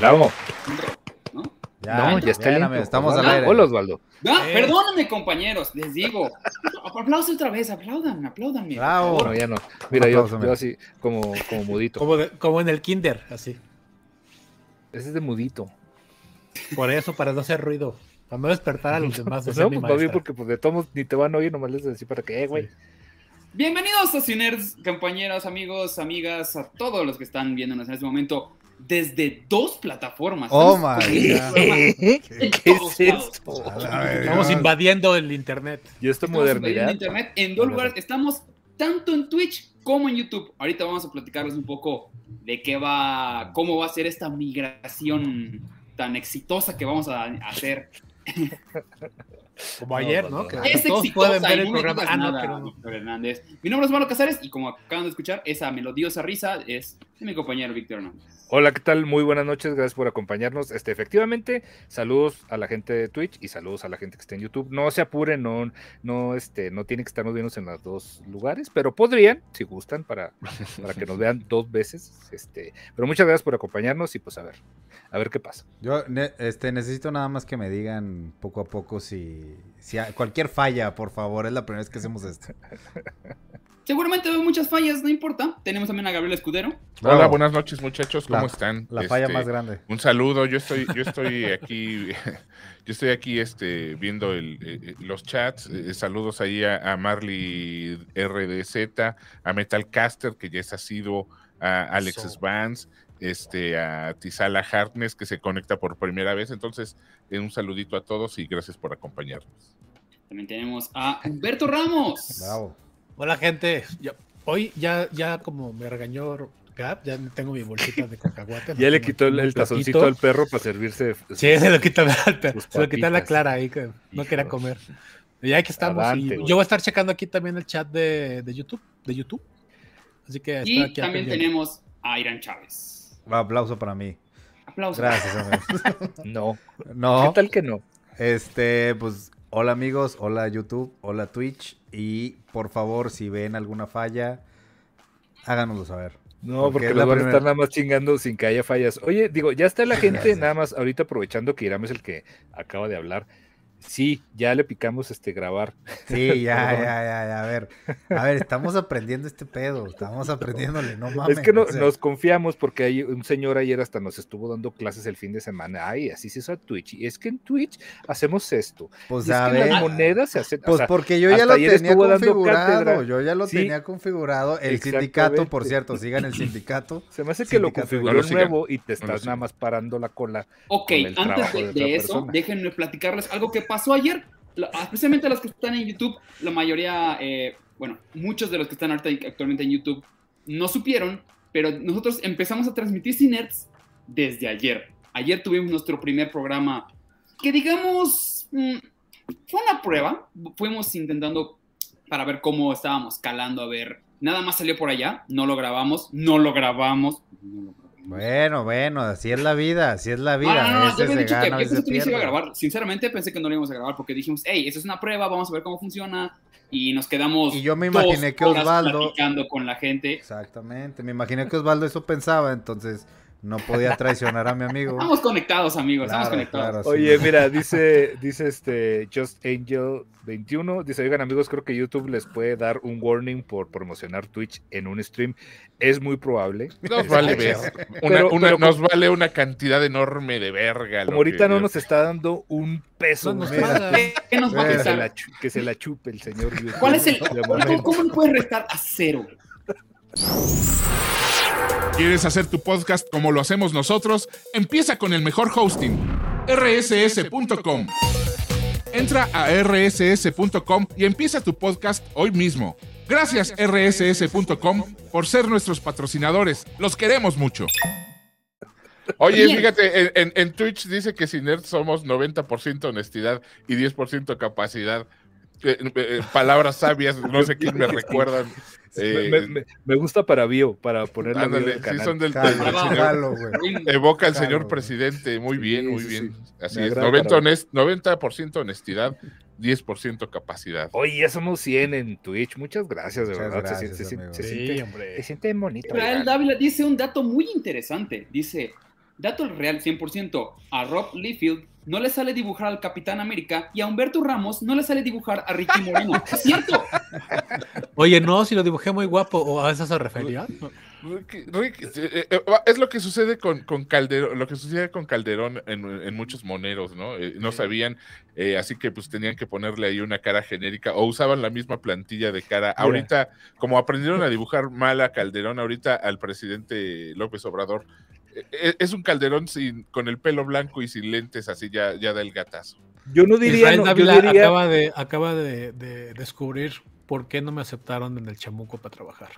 Bravo. ¿no? Ya, no, ya está bien, Estamos al Osvaldo. aire. Hola, Osvaldo. Ah, Eh. Perdónenme, compañeros, les digo. Aplausos otra vez, aplaudan, aplaudanme. por Bravo. favor. No, ya no. Mira, yo, aplauso, yo mira. así, como, como mudito. Como, de- como en el kinder, así. Ese es de mudito. Por eso, para no hacer ruido. Para no despertar a los demás. Pues no, pues va bien porque pues, de todos ni te van a oír, nomás les decir para que, eh, güey. Bienvenidos a Ciners, compañeros, amigos, amigas, a todos los que están viéndonos en este momento desde dos plataformas. Oh, my God. ¿Qué en es esto? Estamos invadiendo el internet. Y esta Estamos invadiendo modernidad. internet en dos lugares. Estamos tanto en Twitch como en YouTube. Ahorita vamos a platicarles un poco de qué va, cómo va a ser esta migración tan exitosa que vamos a hacer. Como ayer, no, ¿no? Es todos exitosa pueden ver el programa. Ah, no, nada, Hernández. Mi nombre es Osvaldo Casares y como acaban de escuchar, esa melodiosa risa es de mi compañero Víctor Hernández. Hola, ¿qué tal? Muy buenas noches, gracias por acompañarnos. Este, efectivamente, saludos a la gente de Twitch y saludos a la gente que está en YouTube. No se apuren, no, no, este, no tienen que estarnos viendo en los dos lugares, pero podrían, si gustan, para, para que nos vean dos veces. Este, pero muchas gracias por acompañarnos y pues a ver, a ver qué pasa. Yo este, necesito nada más que me digan poco a poco si, si hay- cualquier falla, por favor. Es la primera vez que hacemos esto. Seguramente veo muchas fallas, no importa. Tenemos también a Gabriel Escudero. Hola, Bravo. buenas noches muchachos, ¿cómo La- están? La falla Este, más grande. Un saludo, yo estoy, yo estoy aquí, yo estoy aquí este, viendo el, eh, los chats. eh, saludos ahí a, a Marley RDZ, a Metalcaster, que ya es asido, a Alex Eso. Svans, este, a Tizala Hartness, que se conecta por primera vez. Entonces, eh, un saludito a todos y gracias por acompañarnos. También tenemos a Humberto Ramos. Bravo. Hola, gente. Yo- hoy ya, ya como me regañó Gab, ya tengo mi bolsita de cacahuate. Ya le quitó el, el tazoncito al perro para servirse. Sí, se lo quita al perro. Se lo quita a la. Clara ahí que no quería Hijos. comer. Y ya que estamos. Avante, yo voy a estar checando aquí también el chat de, de YouTube. De YouTube. Así que Y aquí también tenemos a Irán Chávez. Aplauso para mí. Aplausos. Gracias, amigos. No. ¿Qué No, tal que no? este, pues, hola amigos, hola YouTube, hola Twitch. Y por favor, si ven alguna falla, háganoslo saber. No, Porque porque, nos la van a estar nada más chingando sin que haya fallas. Oye, digo, ya está la gente, nada más ahorita aprovechando que Irán es el que acaba de hablar. Sí, ya le picamos este grabar. Sí, ya, ya, ya, ya. A ver, a ver, estamos aprendiendo este pedo. Estamos aprendiéndole, no mames. es que no- o sea, nos confiamos porque hay un señor ayer hasta nos estuvo dando clases el fin de semana. Ay, así se usa Twitch. Y es que en Twitch hacemos esto. Pues Y es a que las ver. monedas se hacen. o Pues sea, porque yo ya lo tenía configurado, yo ya lo Sí, tenía configurado. El sindicato, por cierto, sigan el sindicato. se me hace que lo configuró nuevo y te estás nada más parando la cola. Ok, con el antes de, de de otra eso, persona. déjenme platicarles algo que pasó ayer. Especialmente los que están en YouTube, la mayoría, eh, bueno, muchos de los que están actualmente en YouTube no supieron, pero nosotros empezamos a transmitir Cinerts desde ayer. Ayer tuvimos nuestro primer programa que digamos mm, fue una prueba. Fuimos intentando para ver cómo estábamos calando, a ver. Nada más salió por allá, no lo grabamos, no lo grabamos. no lo grabamos. Bueno, bueno, así es la vida, así es la No, vida. no, no, a yo dicho que gana, yo pensé que no iba a grabar. Sinceramente pensé que no lo íbamos a grabar porque dijimos, hey, esto es una prueba, vamos a ver cómo funciona. Y nos quedamos. Y yo me dos imaginé que horas Osvaldo- platicando con la gente. Exactamente, me imaginé que Osvaldo eso pensaba, entonces no podía traicionar a mi amigo. Estamos conectados, amigos, estamos Claro, conectados. claro, sí. Oye, mira, dice, dice este Just Angel 21, dice, oigan amigos, creo que YouTube les puede dar un warning por promocionar Twitch en un stream. Es muy probable. Nos vale ver. Una, Pero- una- pero nos vale una cantidad enorme de verga. Como ahorita no nos está dando un peso, No nos. ¿Qué nos va a que, se la, chu- que se la chupe el señor YouTube. ¿Cuál es el. de ¿Cómo, cómo le puedes restar a cero? ¿Quieres hacer tu podcast como lo hacemos nosotros? Empieza con el mejor hosting, rss.com. Entra a rss.com y empieza tu podcast hoy mismo. Gracias rss.com por ser nuestros patrocinadores. Los queremos mucho. Oye, Bien. fíjate, en, en- en Twitch dice que sin nerd somos 90% honestidad y 10% capacidad. Eh, eh, palabras sabias, no sé quién me recuerdan. Eh, me, me- me gusta para bio, para poner la bio ándale, del sí, canal. son del, Bravo. señor- güey. Evoca al señor presidente. Muy bien, Sí, muy sí, bien. sí. Así es. agrada 90, para- honest- 90% honestidad, 10% capacidad. Oye, ya somos 100 en Twitch. Muchas gracias, de Muchas verdad. se, gracias, siente- se, amigo. se Sí, siente, hombre. se siente bonito. Israel. Dávila dice un dato muy interesante. Dice: dato real 100%, a Rob Liefeld no le sale dibujar al Capitán América y a Humberto Ramos no le sale dibujar a Ricky Moreno. ¿Es cierto? Oye, no, si lo dibujé muy guapo, ¿o a eso se refería? Rick- Rick, eh, eh, es lo que sucede con, con Calderón, lo que sucede con Calderón en, en muchos moneros, ¿no? Eh, no sabían, eh, así que pues tenían que ponerle ahí una cara genérica o usaban la misma plantilla de cara. Ahorita, como aprendieron a dibujar mal a Calderón, ahorita al presidente López Obrador, es un Calderón sin, con el pelo blanco y sin lentes, así ya, ya da el gatazo. Yo no diría, Israel no, yo diría, acaba, de, acaba de, de descubrir por qué no me aceptaron en el chamuco para trabajar.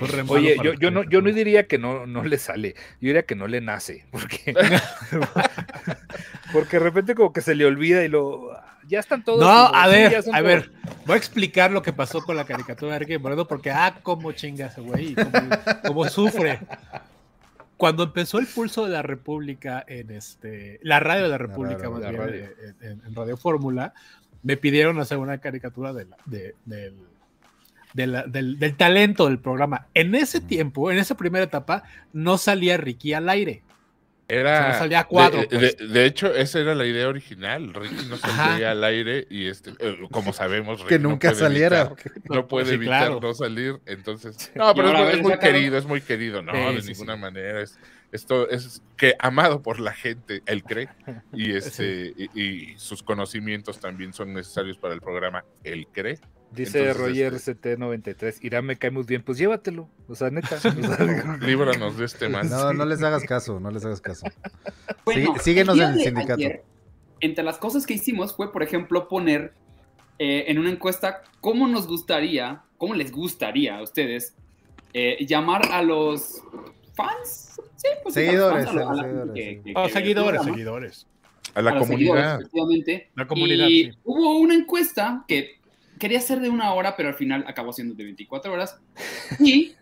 Malo Oye, yo, yo no, yo no diría que no, no le sale, yo diría que no le nace, porque, porque de repente como que se le olvida y lo, ya están todos. No, como, a sí, ver, a como- ver, voy a explicar lo que pasó con la caricatura de Ricky Moreno porque, ah, cómo chinga ese güey, cómo, cómo sufre. Cuando empezó el pulso de la República en este, la radio de la República, más la bien, radio. eh, en, en Radio Fórmula, me pidieron hacer una caricatura de la- de- del, de la- del, del talento del programa. En ese tiempo, en esa primera etapa, no salía Ricky al aire. Era. Se me salía a cuadro, de, pues. de- de hecho, esa era la idea original. Ricky no Ajá. salía al aire y este, eh, como sabemos, Que Ricky no nunca puede saliera. evitar- no puede Sí, evitar claro. no salir, entonces. No, pero es, muy querido, es muy querido, no, Sí, de sí, ninguna sí. manera. Es, esto es que amado por la gente, él cree, y este, y, y sus conocimientos también son necesarios para el programa, él cree. Dice Entonces, Roger este- CT93, Irán me cae muy bien, pues llévatelo, o sea, neta. o sea, Líbranos de este mal. No, no les hagas caso, no les hagas caso. Bueno, Sí, síguenos el en el sindicato. ayer, entre las cosas que hicimos fue, por ejemplo, poner eh, en una encuesta cómo nos gustaría, cómo les gustaría a ustedes eh, llamar a los fans. Sí, pues sí, a los Seguidores, fans, a la- a la seguidores, el seguidores. A la comunidad. efectivamente. La comunidad, Y sí. hubo una encuesta que quería ser de una hora, pero al final acabó siendo de 24 horas. Y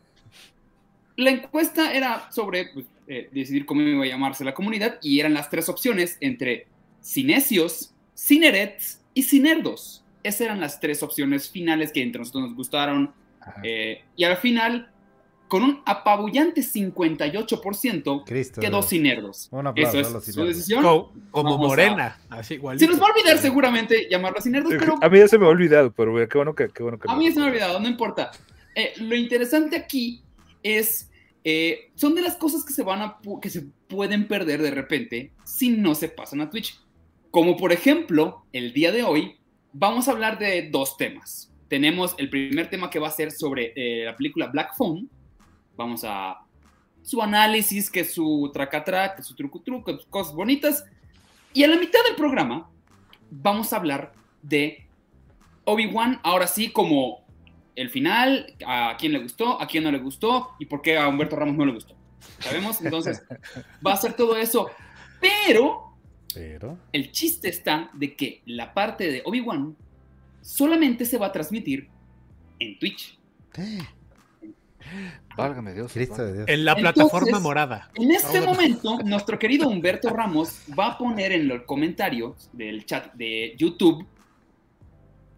la encuesta era sobre pues, eh, decidir cómo iba a llamarse la comunidad y eran las tres opciones entre cinesios, cinerets y cinerdos. Esas eran las tres opciones finales que entre nosotros nos gustaron. Eh, y al final, con un apabullante 58%, Cristo. quedó Dios. Un aplauso Eso a los es su decisión. Co- como Vamos a- morena, así igualito. Se nos va a olvidar seguramente llamarlo cinerdos, pero A mí ya se me ha olvidado, pero qué bueno que, qué bueno que A mí ya se me ha olvidado, no importa. Eh, lo interesante aquí es, eh, son de las cosas que se van a, que se pueden perder de repente si no se pasan a Twitch. Como por ejemplo, el día de hoy vamos a hablar de dos temas. Tenemos el primer tema que va a ser sobre eh, la película Black Phone. Vamos a su análisis, que es su tracatrac, que su truco truco, cosas bonitas. Y a la mitad del programa vamos a hablar de Obi-Wan, ahora sí, como el final, a quién le gustó, a quién no le gustó y por qué a Humberto Ramos no le gustó. ¿Sabemos? Entonces, va a ser todo eso. Pero Pero. el chiste está de que la parte de Obi-Wan solamente se va a transmitir en Twitch. Válgame Dios. Cristo de Dios. En la Entonces- plataforma morada. En este Ahora- momento, nuestro querido Humberto Ramos va a poner en los comentarios del chat de YouTube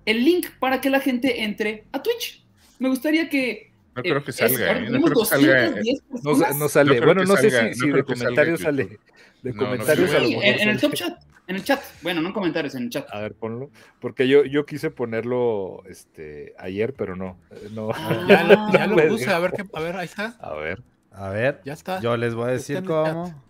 el link para que la gente entre a Twitch. Me gustaría que... No creo que eh, salga, ¿eh? No creo que salga. eh, 210 No, sale. Bueno, no sé salga- si, de comentarios sale. De No, no comentarios sé. a lo Sí, mejor en, en el top chat. En el chat. Bueno, no en comentarios, en el chat. A ver, ponlo. Porque yo, yo quise ponerlo este, ayer, pero no. eh, no. Ah. Ya lo, ya lo puse, a ver, qué, a ver, ahí está. A ver. A ver, Ya está. yo les voy a decir cómo.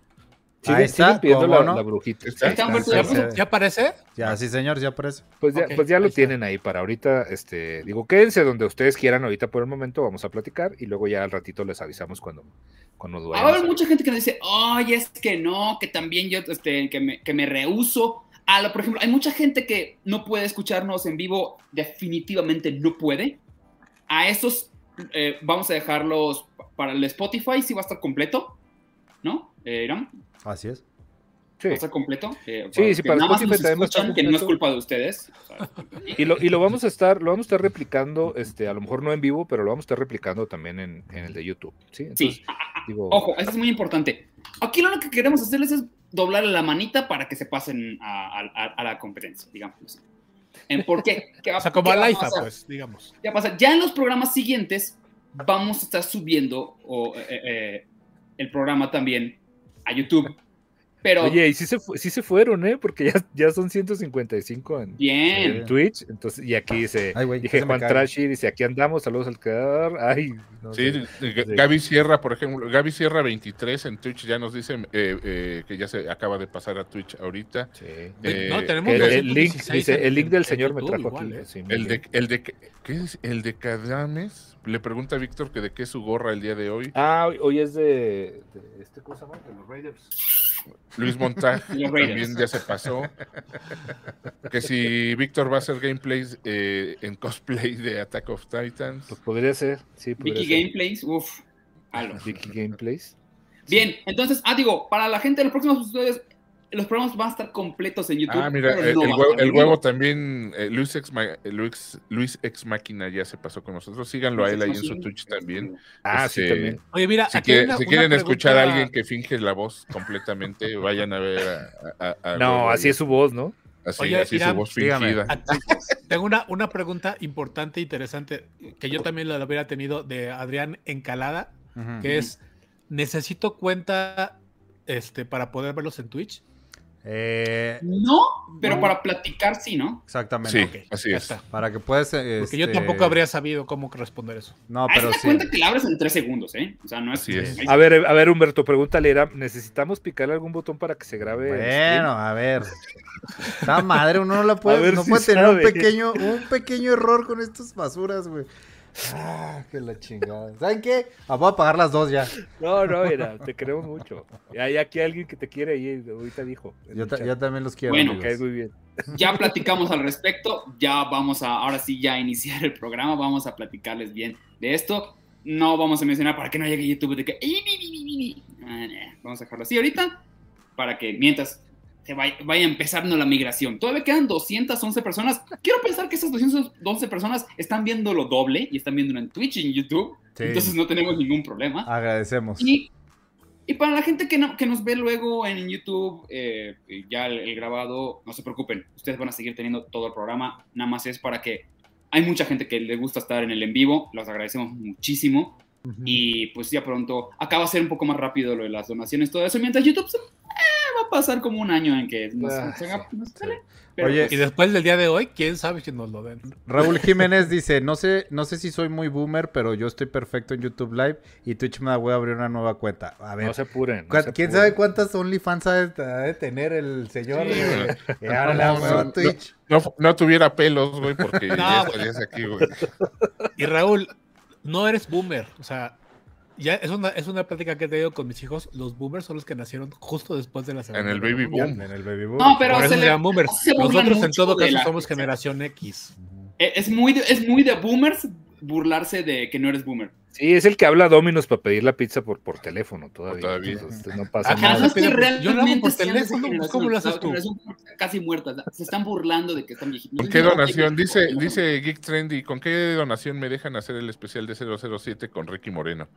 Sigue, Ahí está, pidiendo ¿cómo la, no? la brujita. Está- Está Sí, ya. ¿Ya aparece? Ya, sí, señor, ya eso. Pues ya, Ok, pues ya lo está. tienen ahí para ahorita. Este, digo, quédense donde ustedes quieran ahorita por el momento, vamos a platicar y luego ya al ratito les avisamos cuando, cuando Va a vayamos haber a- mucha gente que nos dice, ay, es que no, que también yo, este, que me, que me rehuso. A lo, por ejemplo, hay mucha gente que no puede escucharnos en vivo, definitivamente no puede. A esos eh, vamos a dejarlos pa- para el Spotify, si va a estar completo, ¿no? Eh? Así es. Sí. ¿Va a estar completo? Eh, Sí, sí, que para nada más Spotify nos a estar escuchan, que no es culpa de ustedes. O Y lo, y lo vamos a estar, lo vamos a estar replicando, este, a lo mejor no en vivo, pero lo vamos a estar replicando también en, en el de YouTube. Sí, Entonces, sí, digo, Ojo, eso es muy importante. Aquí lo que queremos hacerles es doblarle la manita para que se pasen a, a- a la competencia, digamos. así. ¿En por qué? ¿Qué va- O sea, como a IFA, pasar? pues, digamos. ¿Qué pasa? Ya en los programas siguientes vamos a estar subiendo o, eh, eh, el programa también a YouTube. Pero Oye, y sí se, fu- sí se fueron, ¿eh? Porque ya, ya son 155 en, bien. en Twitch. Entonces, y aquí dice, Ay, güey, dije Juan. Trashy, dice, aquí andamos, saludos al creador. Ay, no Sí, sé. Gaby Sierra, por ejemplo, Gaby Sierra 23 en Twitch ya nos dice eh, eh, que ya se acaba de pasar a Twitch ahorita. Sí. Eh, no, tenemos El, el link, 216 dice, en- el link del señor me trajo igual, aquí. ¿eh? sí, El de, el de, ¿qué es? El de Cadames. Le pregunta a Víctor que de qué es su gorra el día de hoy. Ah, hoy- hoy es de, de este cosa, ¿no? De los Raiders. Luis Montag también ya se pasó. Que si Víctor va a hacer gameplays eh, en cosplay de Attack of Titans. Pues podría ser, sí, podría Vicky ser. Gameplays, uff. Vicky Gameplays. Bien, entonces, ah, digo, para la gente de los próximos episodios, los programas van a estar completos en YouTube. Ah, mira, pero el, no huevo, el también, eh, Luis, Ex, Ma- eh, Luis, Luis Ex Máquina ya se pasó con nosotros. Síganlo a él ahí en su Twitch también. Ah, sí, Este, también. Oye, mira, Si, quiere- una- si una quieren escuchar a alguien que finge la voz completamente, vayan a ver a, a- a- a No, así ahí. es su voz, ¿no? Así, Oye, así es su voz dígame. fingida. Aquí Tengo una, una pregunta importante e interesante que yo también la hubiera tenido de Adrián Encalada, que es, ¿necesito cuenta este, para poder verlos en Twitch? Eh, No, pero No. para platicar sí, ¿no? exactamente. Sí, así es. Para que puedas. Porque yo este, tampoco habría sabido cómo responder eso. No, pero sí. cuenta que la abres en tres segundos, ¿eh? O sea, no es... Así es. A ver, a ver, Humberto, pregúntale, era, ¿necesitamos picarle algún botón para que se grabe? Bueno, a ver. Esta madre, uno no la puede, no si puede tener un pequeño, un pequeño error con estas basuras, güey. Ah, que la chingada. ¿Saben qué? Ah, voy a pagar las dos ya. No, no, mira, te queremos mucho. Y Hay aquí alguien que te quiere ahí, ahorita dijo. Yo, ta- también los quiero. Bueno, muy bien. Ya platicamos al respecto, ya vamos a, ahora sí, ya a iniciar el programa, vamos a platicarles bien de esto. No vamos a mencionar para que no llegue YouTube de que... Ah, Vamos a dejarlo así ahorita, para que mientras se vaya, vaya empezando la migración. Todavía quedan 211 personas. Quiero pensar que esas 211 personas están viendo lo doble y están viéndolo en Twitch y en YouTube. Sí. Entonces no tenemos ningún problema. Agradecemos. Y, y para la gente que, no- que nos ve luego en YouTube, eh, ya el, el grabado, no se preocupen, ustedes van a seguir teniendo todo el programa, nada más es para que hay mucha gente que le gusta estar en el en vivo, los agradecemos muchísimo y pues ya pronto acaba a ser un poco más rápido lo de las donaciones, todo eso, mientras YouTube se- eh, va a pasar como un año en que nos, Ah, se haga- nos sí. sale. Pero, Oye, pues, Y después del día de hoy, quién sabe si nos lo den. Raúl Jiménez dice, no sé, no sé si soy muy boomer, pero yo estoy perfecto en YouTube Live y Twitch me da voy a abrir una nueva cuenta. A ver, No se apuren. no ¿cuá- se ¿quién apuren. sabe cuántas OnlyFans ha de, ha de tener el señor? Sí. Y ahora No, a Twitch. No, no tuviera pelos, güey, porque No, ya estarías aquí, güey. Y Raúl, no eres boomer. O sea, ya es una, es una plática que he tenido con mis hijos. Los boomers son los que nacieron justo después de la Segunda En el baby boom. En el baby boom. No, pero Por eso se se le- llaman boomers. se Nosotros en todo caso la- somos generación X. eh, es, muy de, es muy de boomers burlarse de que no eres boomer. Sí, es el que habla a Domino's para pedir la pizza por, por teléfono todavía. Todavía. Entonces, no pasa Ajá, nada. no es que Yo lo hago realmente por sean de esa teléfono, generación, ¿cómo lo haces tú? Casi muertas. Se están burlando de que están viejitos. ¿Con qué donación? Dice, dice Geek Trendy, ¿con qué donación me dejan hacer el especial de 007 con Ricky Moreno?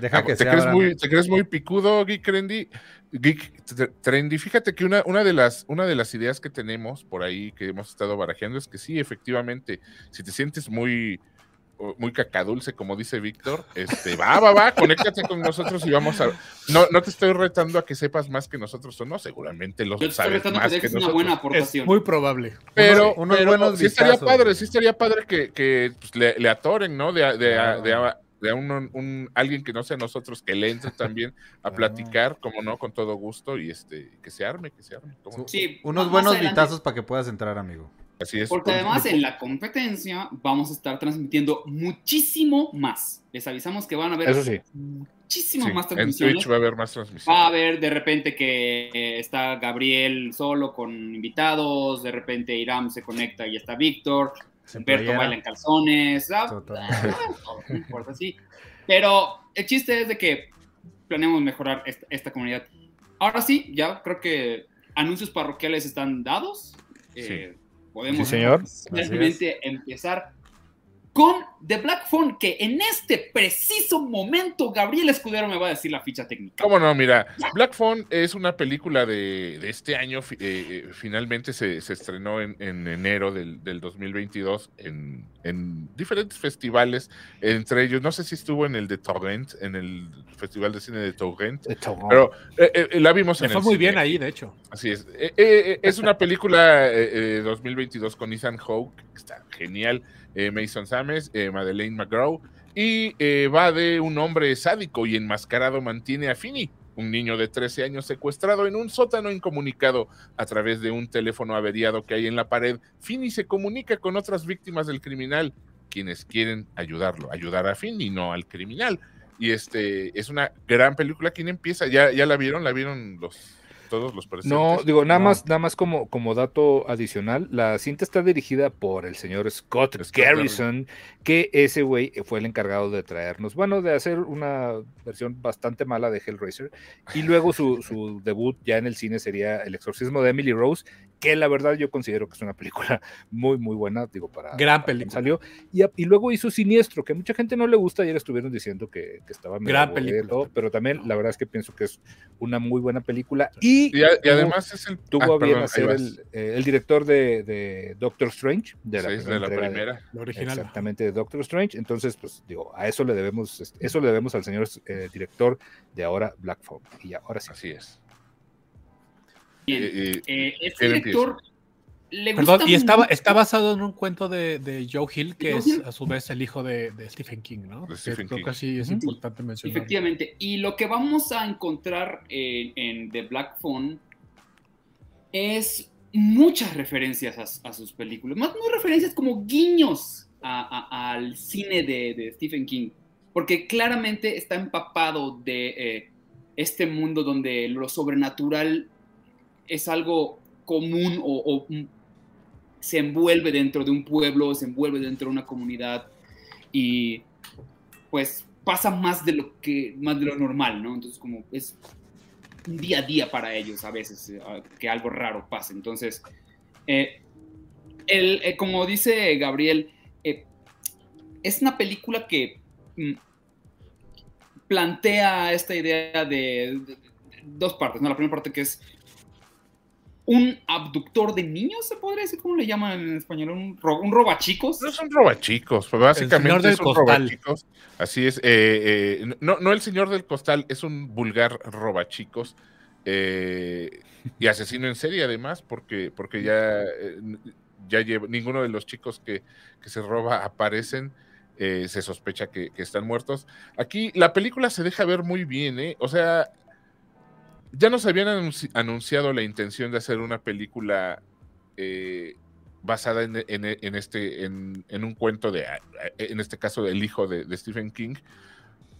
Deja Ah, que ¿Te, se crees muy, ¿Te crees muy picudo, Geek Trendy? Geek Tr- Trendy, fíjate que una, una, de las, una de las ideas que tenemos por ahí, que hemos estado barajeando, es que sí, efectivamente, si te sientes muy muy cacadulce, como dice Víctor, este, va, va, va, conéctate con nosotros y vamos a... No, no te estoy retando a que sepas más que nosotros o no, seguramente lo sabes que más que una nosotros. Es muy probable. Pero, unos pero buenos sí estaría vistazos, padre, sí estaría padre que, que, pues, le, le atoren, ¿no? De, a- de, de, a- de a un, un- alguien que no sea nosotros, que le entre también a platicar, como no, con todo gusto, y este, que se arme, que se arme. Sí, Unos buenos vitazos para que puedas entrar, amigo. Así es. Porque además en la competencia vamos a estar transmitiendo muchísimo más. Les avisamos que van a haber Eso sí. muchísimas Sí, más en transmisiones. Twitch va a haber más Va a transmisiones. haber de repente que eh, está Gabriel solo con invitados, de repente Iram se conecta y está Víctor, Humberto baila en calzones, ¿ah? No importa, sí. Pero el chiste es de que planeamos mejorar esta, esta comunidad. Ahora sí, ya creo que anuncios parroquiales están dados. Eh, podemos Sí, señor. realmente empezar. Con The Black Phone, que en este preciso momento Gabriel Escudero me va a decir la ficha técnica. ¿Cómo no? Mira, Black Phone es una película de, de este año, eh, eh, finalmente se, se estrenó en, en enero del, del 2022 en, en diferentes festivales, entre ellos, no sé si estuvo en el de Torrent, en el Festival de Cine de Torrent, pero eh, eh, la vimos en fue el muy cine. bien ahí, de hecho. Así es. Eh, eh, es una película eh, eh, 2022 con Ethan Hawke, que está genial, eh, Mason Sames, eh, Madeleine McGraw, y eh, va de un hombre sádico y enmascarado mantiene a Finney, un niño de 13 años secuestrado en un sótano incomunicado a través de un teléfono averiado que hay en la pared. Finney se comunica con otras víctimas del criminal, quienes quieren ayudarlo, ayudar a Finney, no al criminal. Y este es una gran película. ¿Quién empieza? ¿Ya, ya la vieron? ¿La vieron los todos los presentes? No, digo, nada No. más, nada más como, como dato adicional, la cinta está dirigida por el señor Scott, Scott Garrison, que ese güey fue el encargado de traernos, bueno, de hacer una versión bastante mala de Hellraiser, y luego su, su debut ya en el cine sería El exorcismo de Emily Rose, que la verdad yo considero que es una película muy, muy buena, digo, para... Gran película. Salió, y, a- y luego hizo Siniestro, que mucha gente no le gusta, ayer estuvieron diciendo que, que estaba medio Gran película. todo, pero también la verdad es que pienso que es una muy buena película, y... Y, a- y tuvo- además es el. tuvo ah, a bien perdón, ahí hacer el, eh, el director de, de Doctor Strange, de la Sí, primera. de la de- primera. La original. Exactamente, de Doctor Strange. Entonces, pues digo, a eso le debemos, eso le debemos al señor eh, director de ahora Black Phone. Y ahora sí. Así es. Bien. Eh, eh, Eh, este ¿quién director le Perdón, gusta y estaba, mucho- está basado en un cuento de, de Joe Hill, que Joe es Hill. a su vez el hijo de, de Stephen King, ¿no? De Stephen creo King. que sí es importante mencionar. Efectivamente. Y lo que vamos a encontrar en, en The Black Phone es muchas referencias a, a sus películas. Más no referencias como guiños a- a- al cine de, de Stephen King. Porque claramente está empapado de eh, este mundo donde lo sobrenatural es algo común o, se envuelve dentro de un pueblo, se envuelve dentro de una comunidad y pues pasa más de lo que más de lo normal, ¿no? Entonces como es un día a día para ellos a veces eh, que algo raro pase. Entonces, eh, el, eh, como dice Gabriel, es una película que mm, plantea esta idea de, de- de dos partes, ¿no? La primera parte que es un abductor de niños, se podría decir, ¿cómo le llaman en español? Un, ro- un robachicos. No son robachicos, pues, El básicamente señor del son costal. robachicos. Así es. eh, eh, no, no el señor del costal, es un vulgar robachicos. eh, y asesino en serie, además, porque, porque ya, eh, ya lleva, ninguno de los chicos que, que se roba aparecen. eh, se sospecha que, que están muertos. Aquí la película se deja ver muy bien, ¿eh? O sea, ya nos habían anunci- anunciado la intención de hacer una película eh, basada en, en- en este, en, en un cuento de, en este caso, del hijo de, de Stephen King.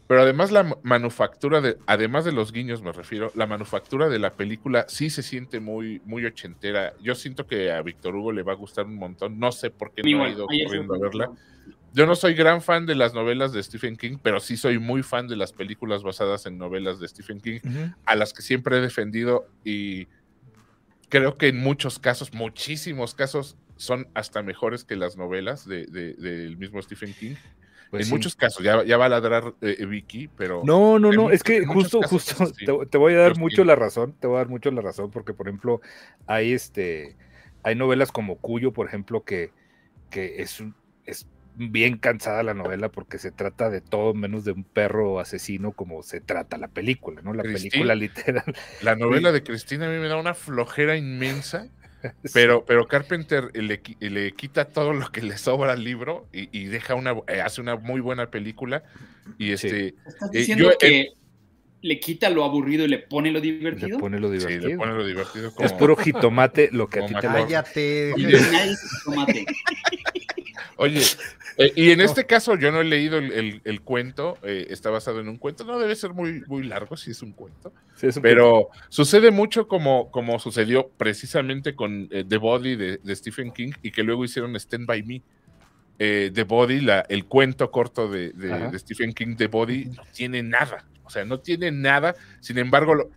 Pero además la ma- manufactura de, además de los guiños me refiero, la manufactura de la película sí se siente muy, muy ochentera. Yo siento que a Víctor Hugo le va a gustar un montón. No sé por qué no ha ido corriendo a verla. Yo no soy gran fan de las novelas de Stephen King, pero sí soy muy fan de las películas basadas en novelas de Stephen King a las que siempre he defendido y creo que en muchos casos, muchísimos casos, son hasta mejores que las novelas de- de- del mismo Stephen King. Pues en sí. muchos casos, ya, ya va a ladrar eh, Vicky, pero No, no, no, es que justo, casos justo, te, te voy a dar mucho la razón, te voy a dar mucho la razón, porque por ejemplo, hay este, hay novelas como Cuyo, por ejemplo, que, que es, un- es bien cansada la novela porque se trata de todo menos de un perro asesino como se trata la película, ¿no? La Christine, película literal. la novela de Cristina a mí me da una flojera inmensa, pero, pero Carpenter le, le quita todo lo que le sobra al libro y, y deja una, eh, hace una muy buena película. Y Sí. este, ¿Estás Eh, diciendo yo, eh, que le quita lo aburrido y le pone lo Le divertido? pone lo sí, divertido. le pone lo divertido como. Es puro jitomate lo que a ti te Macaulay. lo... Cállate. Oye, eh, y en este caso yo no he leído el, el- el cuento, eh, está basado en un cuento, no debe ser muy, muy largo si es un cuento, Sí, es un pero sucede mucho como, como sucedió precisamente con eh, The Body de, de Stephen King y que luego hicieron Stand By Me. The Body, la, el cuento corto de, de- Ajá. de Stephen King, The Body, no tiene nada, o sea, no tiene nada, sin embargo, lo-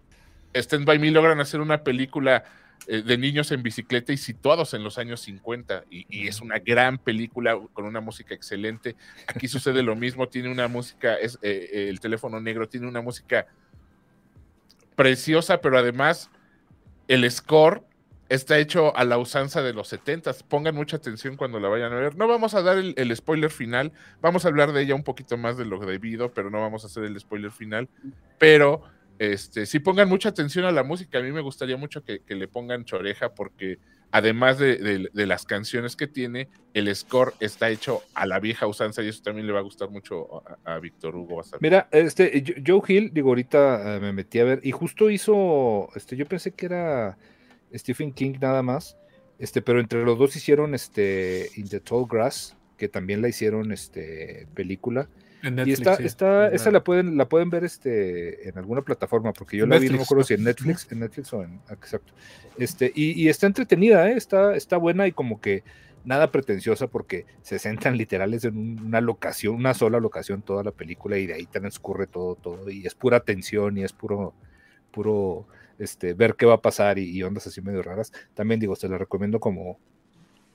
Stand By Me logran hacer una película de niños en bicicleta y situados en los años 50 y, y, es una gran película con una música excelente. Aquí sucede lo mismo, tiene una música, es eh, el teléfono negro tiene una música preciosa, pero además el score está hecho a la usanza de los 70. Pongan mucha atención cuando la vayan a ver. No vamos a dar el, el, spoiler final, vamos a hablar de ella un poquito más de lo debido, pero no vamos a hacer el spoiler final. Pero este, sí pongan mucha atención a la música. A mí me gustaría mucho que, le pongan choreja porque además de, las canciones que tiene, el score está hecho a la vieja usanza y eso también le va a gustar mucho a, a Víctor Hugo. Mira, este, Joe Hill, digo, ahorita uh, me metí a ver y justo hizo, este, yo pensé que era Stephen King nada más, este, pero entre los dos hicieron este In the Tall Grass, que también la hicieron este película. Netflix, y está, sí. está, esa la pueden, la pueden ver este, en alguna plataforma, porque yo Netflix, la vi, no me acuerdo si en Netflix, en Netflix o en, exacto. Este, y, y está entretenida, ¿eh? está, está buena y como que nada pretenciosa porque se centran literales en una locación, una sola locación toda la película y de ahí transcurre todo, todo y es pura tensión y es puro, puro, este, ver qué va a pasar y, y, ondas así medio raras. También digo, se la recomiendo como,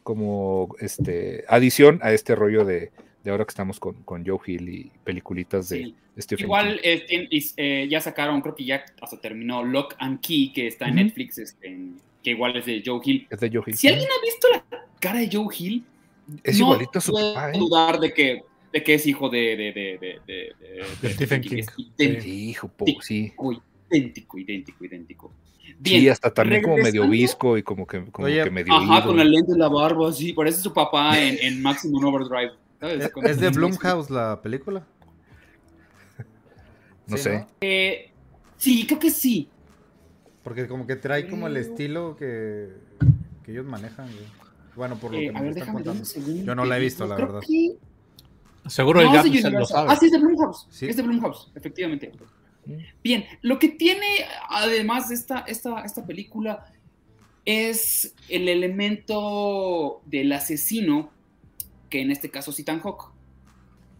como este, adición a este rollo de, de ahora que estamos con, con, Joe Hill y peliculitas de sí. Stephen Igual eh, eh, ya sacaron, creo que ya hasta terminó Lock and Key, que está en uh -huh. Netflix, este, que igual es de Joe Hill. Es de Joe Hill. Si alguien ha visto la cara de Joe Hill, es no igualito a su papá. ¿eh? dudar de que, de que es hijo de, de, de, de, de, de Stephen King. King. Sí, hijo, po, sí. Idéntico, idéntico, idéntico. Bien, sí, hasta también como medio visco y como que, como Oye, que medio. Ajá, ido. con la lente de la barba, sí, parece su papá en, en Maximum Overdrive. ¿Es, ¿Es de Blumhouse la película? No sí, sé. ¿no? Eh, sí, creo que sí. Porque como que trae como el estilo que, que ellos manejan. Güey. Bueno, por lo Eh, que me ver, están contando. Yo no la he visto, la Creo verdad. que- Seguro el No, es de Gap se lo sabe. Ah, sí, es de Blumhouse. Sí. Es de Blumhouse, efectivamente. Bien, lo que tiene, además de esta, esta, esta película, es el elemento del asesino, que en este caso es Ethan Hawke,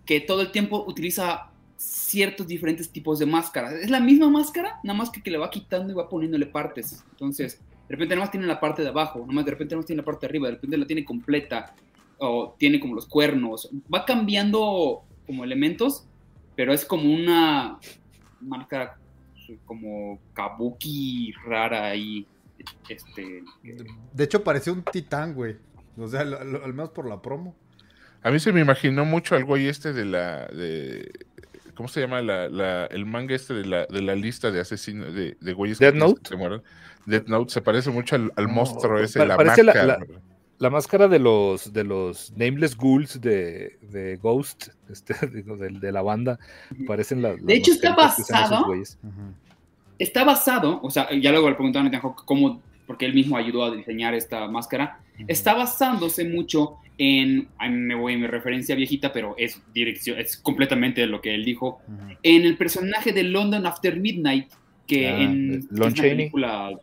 que todo el tiempo utiliza ciertos diferentes tipos de máscaras. Es la misma máscara, nada más que, le va quitando y va poniéndole partes. Entonces, de repente nada más tiene la parte de abajo, nada más de repente nada más tiene la parte de arriba, de repente la tiene completa, o tiene como los cuernos. Va cambiando como elementos, pero es como una marca como kabuki rara ahí. Este, De hecho, parecía un titán, güey. O sea, al menos por la promo. A mí se me imaginó mucho al güey este de la. De, ¿Cómo se llama? La, la- el manga este de la, de la lista de asesinos, de, de güeyes Death que Note. se mueren. Death Note se parece mucho al, al No, monstruo ese, pa- la máscara. la- La máscara de los de los Nameless Ghouls de, de Ghost, este, digo, de, de la banda, parecen las. De hecho, está basado- está basado, o sea, ya luego le preguntaron a cómo, porque él mismo ayudó a diseñar esta máscara, está basándose mucho en, me voy en mi referencia viejita, pero es dirección, es completamente lo que él dijo, en el personaje de London After Midnight, que Ah, en Lon Chaney. película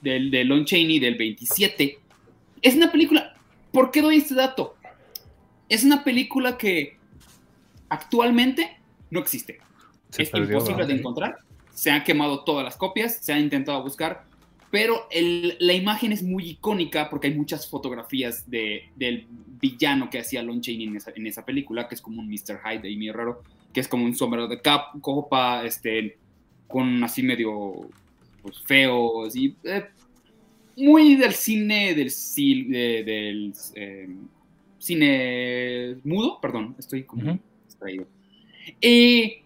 del, de Lon Chaney del 27, es una película, ¿por qué doy este dato? Es una película que actualmente no existe. Se es perdió, imposible de encontrar. Se han quemado todas las copias, se han intentado buscar, pero el- la imagen es muy icónica porque hay muchas fotografías de, del villano que hacía Lon Chaney en esa, en esa película, que es como un Mr. Hyde ahí medio raro, que es como un sombrero de cap, copa, este, con así medio pues, feo, así, eh, muy del cine, del, de- del eh, cine mudo, perdón, estoy como distraído. Eh,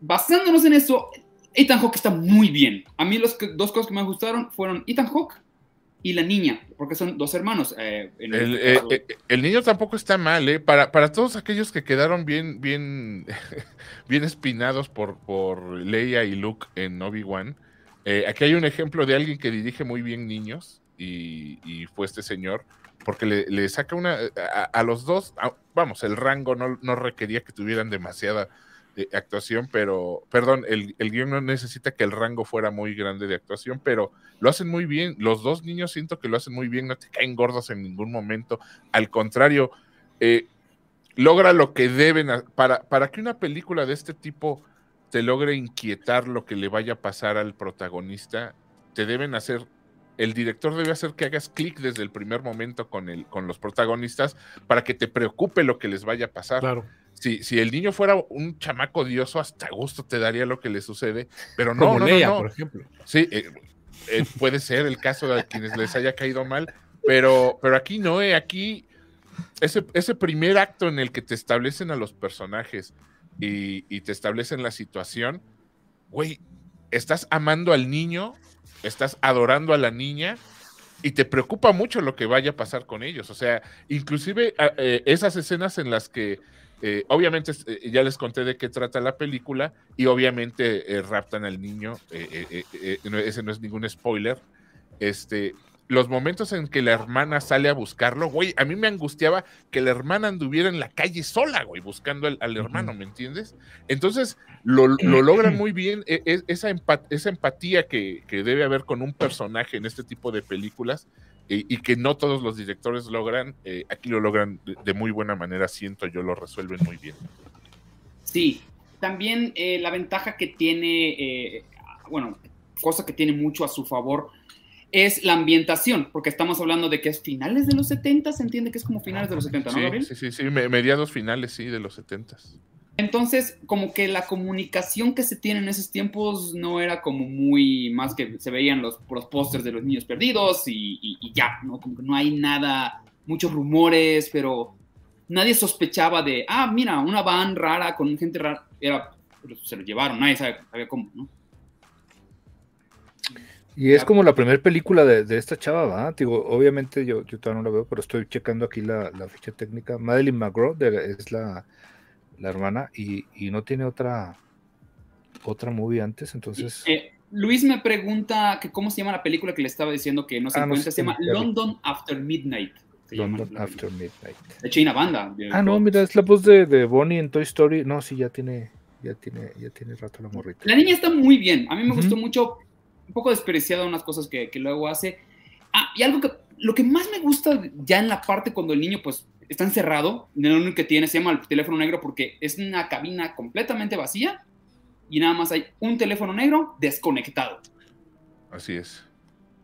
basándonos en eso, Ethan Hawke está muy bien. A mí los que- dos cosas que me gustaron fueron Ethan Hawke y la niña, porque son dos hermanos. eh, en El, eh, eh, el niño tampoco está mal, ¿eh? Para, para todos aquellos que quedaron bien, bien, bien espinados por, por Leia y Luke en Obi-Wan, eh, aquí hay un ejemplo de alguien que dirige muy bien niños y, y fue este señor, porque le, le saca una. A, a los dos, a- vamos, el rango no, no requería que tuvieran demasiada eh, actuación, pero, perdón, el, el guion no necesita que el rango fuera muy grande de actuación, pero lo hacen muy bien. Los dos niños siento que lo hacen muy bien, no te caen gordos en ningún momento. Al contrario, eh, logra lo que deben. Para, para que una película de este tipo te logre inquietar lo que le vaya a pasar al protagonista, te deben hacer el director debe hacer que hagas clic desde el primer momento con, el, con los protagonistas para que te preocupe lo que les vaya a pasar. Claro. Si, si el niño fuera un chamaco odioso, hasta gusto te daría lo que le sucede, pero no, Como no, no, Leia, no. por ejemplo. Sí, eh, eh, puede ser el caso de quienes les haya caído mal, pero, pero aquí no, eh, aquí ese, ese primer acto en el que te establecen a los personajes y, y te establecen la situación, güey, estás amando al niño, estás adorando a la niña y te preocupa mucho lo que vaya a pasar con ellos. O sea, inclusive a- eh, esas escenas en las que, eh, obviamente, eh, ya les conté de qué trata la película y obviamente eh, raptan al niño, eh, no, ese no es ningún spoiler. Este, los momentos en que la hermana sale a buscarlo, güey, a mí me angustiaba que la hermana anduviera en la calle sola, güey, buscando al, al hermano, ¿me entiendes? Entonces, lo, lo logran muy bien, e- e- esa, esa empatía que, que debe haber con un personaje en este tipo de películas y, y que no todos los directores logran, eh, aquí lo logran de, de muy buena manera, siento yo, lo resuelven muy bien. Sí, también eh, la ventaja que tiene, eh, bueno, cosa que tiene mucho a su favor, es la ambientación, porque estamos hablando de que es finales de los 70, se entiende que es como finales de los 70, ¿no, Sí, Gabriel? sí, sí, sí, me- mediados finales, sí, de los setentas. Entonces, como que la comunicación que se tiene en esos tiempos no era como muy más que se veían los, los pósters de los niños perdidos y, ya, ¿no? Como que no hay nada, muchos rumores, pero nadie sospechaba de, ah, mira, una van rara con gente rara, era, se lo llevaron, nadie sabe- sabía cómo, ¿no? Y es como la primera película de, esta chava, ¿va? Digo, obviamente yo, todavía no la veo, pero estoy checando aquí la, ficha técnica. Madeline McGraw es la, la hermana y, y no tiene otra otra movie antes, entonces... Eh, Luis me pregunta que cómo se llama la película que le estaba diciendo que no se Ah, no encuentra, sé, se llama. London After Midnight. llama London After. Midnight. De hecho, hay una banda. de- Ah, no, mira, es la voz de, de Bonnie en Toy Story. No, sí, ya tiene, ya tiene, ya tiene rato la morrita. La niña está muy bien. A mí me gustó mucho, un poco despreciada unas cosas que, que luego hace. Ah, y algo que, lo que más me gusta ya en la parte cuando el niño pues está encerrado, lo único que tiene se llama el teléfono negro porque es una cabina completamente vacía y nada más hay un teléfono negro desconectado. Así es.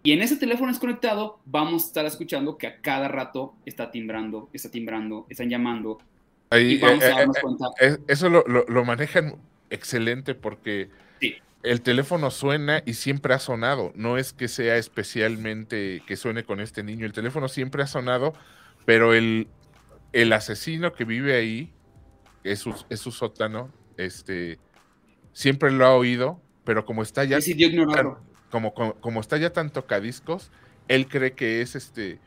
Y en ese teléfono desconectado vamos a estar escuchando que a cada rato está timbrando, está timbrando, están llamando Ahí, y vamos eh, a darnos eh, cuenta. eh, eso lo, lo- lo manejan excelente porque Sí. el teléfono suena y siempre ha sonado. No es que sea especialmente que suene con este niño. El teléfono siempre ha sonado, pero el, el asesino que vive ahí, es su, es su sótano, este, siempre lo ha oído, pero como está ya Decidió ignorarlo. como, como, como está ya tan tocadiscos, él cree que es este,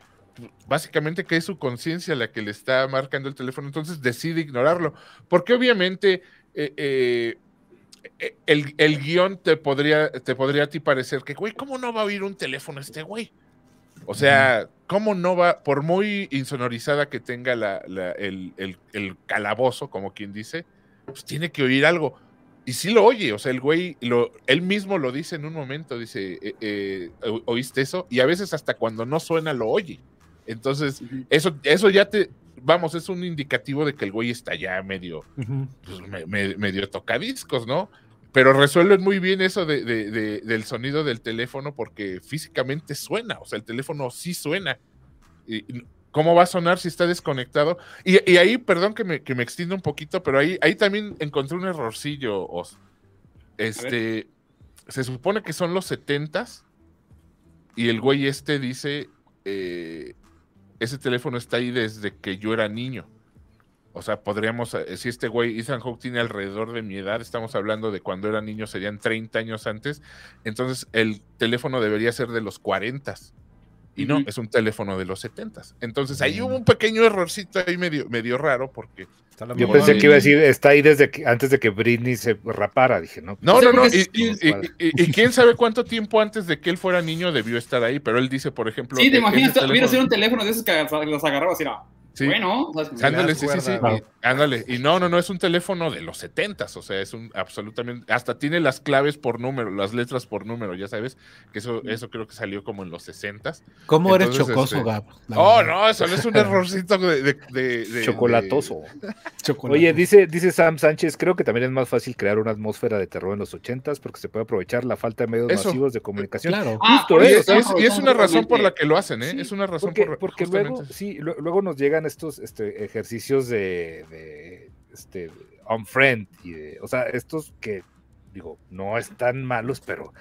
básicamente que es su conciencia la que le está marcando el teléfono, entonces decide ignorarlo, porque obviamente eh, eh, eh, el, el guion te podría, te podría a ti parecer que, güey, ¿cómo no va a oír un teléfono este güey? O sea, ¿cómo no va, por muy insonorizada que tenga la, la- el, el- el calabozo, como quien dice, pues tiene que oír algo? Y sí lo oye, o sea, el güey, lo, él mismo lo dice en un momento, dice, eh, eh, "¿O- ¿oíste eso? Y a veces hasta cuando no suena lo oye. Entonces, eso, eso ya te, vamos, es un indicativo de que el güey está ya medio, pues, me- me- medio tocadiscos, ¿no? Pero resuelven muy bien eso de, de- de- del sonido del teléfono porque físicamente suena, o sea, el teléfono sí suena. Y, ¿Cómo va a sonar si está desconectado? Y, y ahí, perdón que me, que me extienda un poquito, pero ahí, ahí también encontré un errorcillo, Os. Este, se supone que son los setentas y el güey este dice, eh, ese teléfono está ahí desde que yo era niño. O sea, podríamos, eh, si este güey, Ethan Hawke tiene alrededor de mi edad, estamos hablando de cuando era niño, serían 30 años antes, entonces el teléfono debería ser de los 40 y no, es un teléfono de los 70 Entonces ahí hubo un pequeño errorcito ahí medio, medio raro porque... Está la Yo pensé que iba a decir, está ahí desde que, antes de que Britney se rapara. Dije, no. No, no, no, y, y- y- y- y quién sabe cuánto tiempo antes de que él fuera niño debió estar ahí, pero él dice, por ejemplo... Sí, te e- imaginas, ese hubiera sido un teléfono de esos que los agarrabas y era. Sí. Bueno, o sea, Sí, Ándale, sí, sí, sí. ándale. Y no, no, no, es un teléfono de los setentas, o sea, es un absolutamente, hasta tiene las claves por número, las letras por número, ya sabes, que eso, eso creo que salió como en los sesentas. ¿Cómo eres chocoso, este, Gab? Oh, verdad. no, eso no es un errorcito de, de- de- de- Chocolatoso. Oye, dice, dice Sam Sánchez, creo que también es más fácil crear una atmósfera de terror en los ochentas porque se puede aprovechar la falta de medios Eso. masivos de comunicación. Claro. Ah, Justo, Y eso es, y es- y es aprovechando una razón por la que lo hacen, ¿eh? Sí, es una razón porque, por porque luego, sí, lu- luego nos llegan estos este, ejercicios de, de, este, unfriend, y de- o sea, estos que, digo, no están malos, pero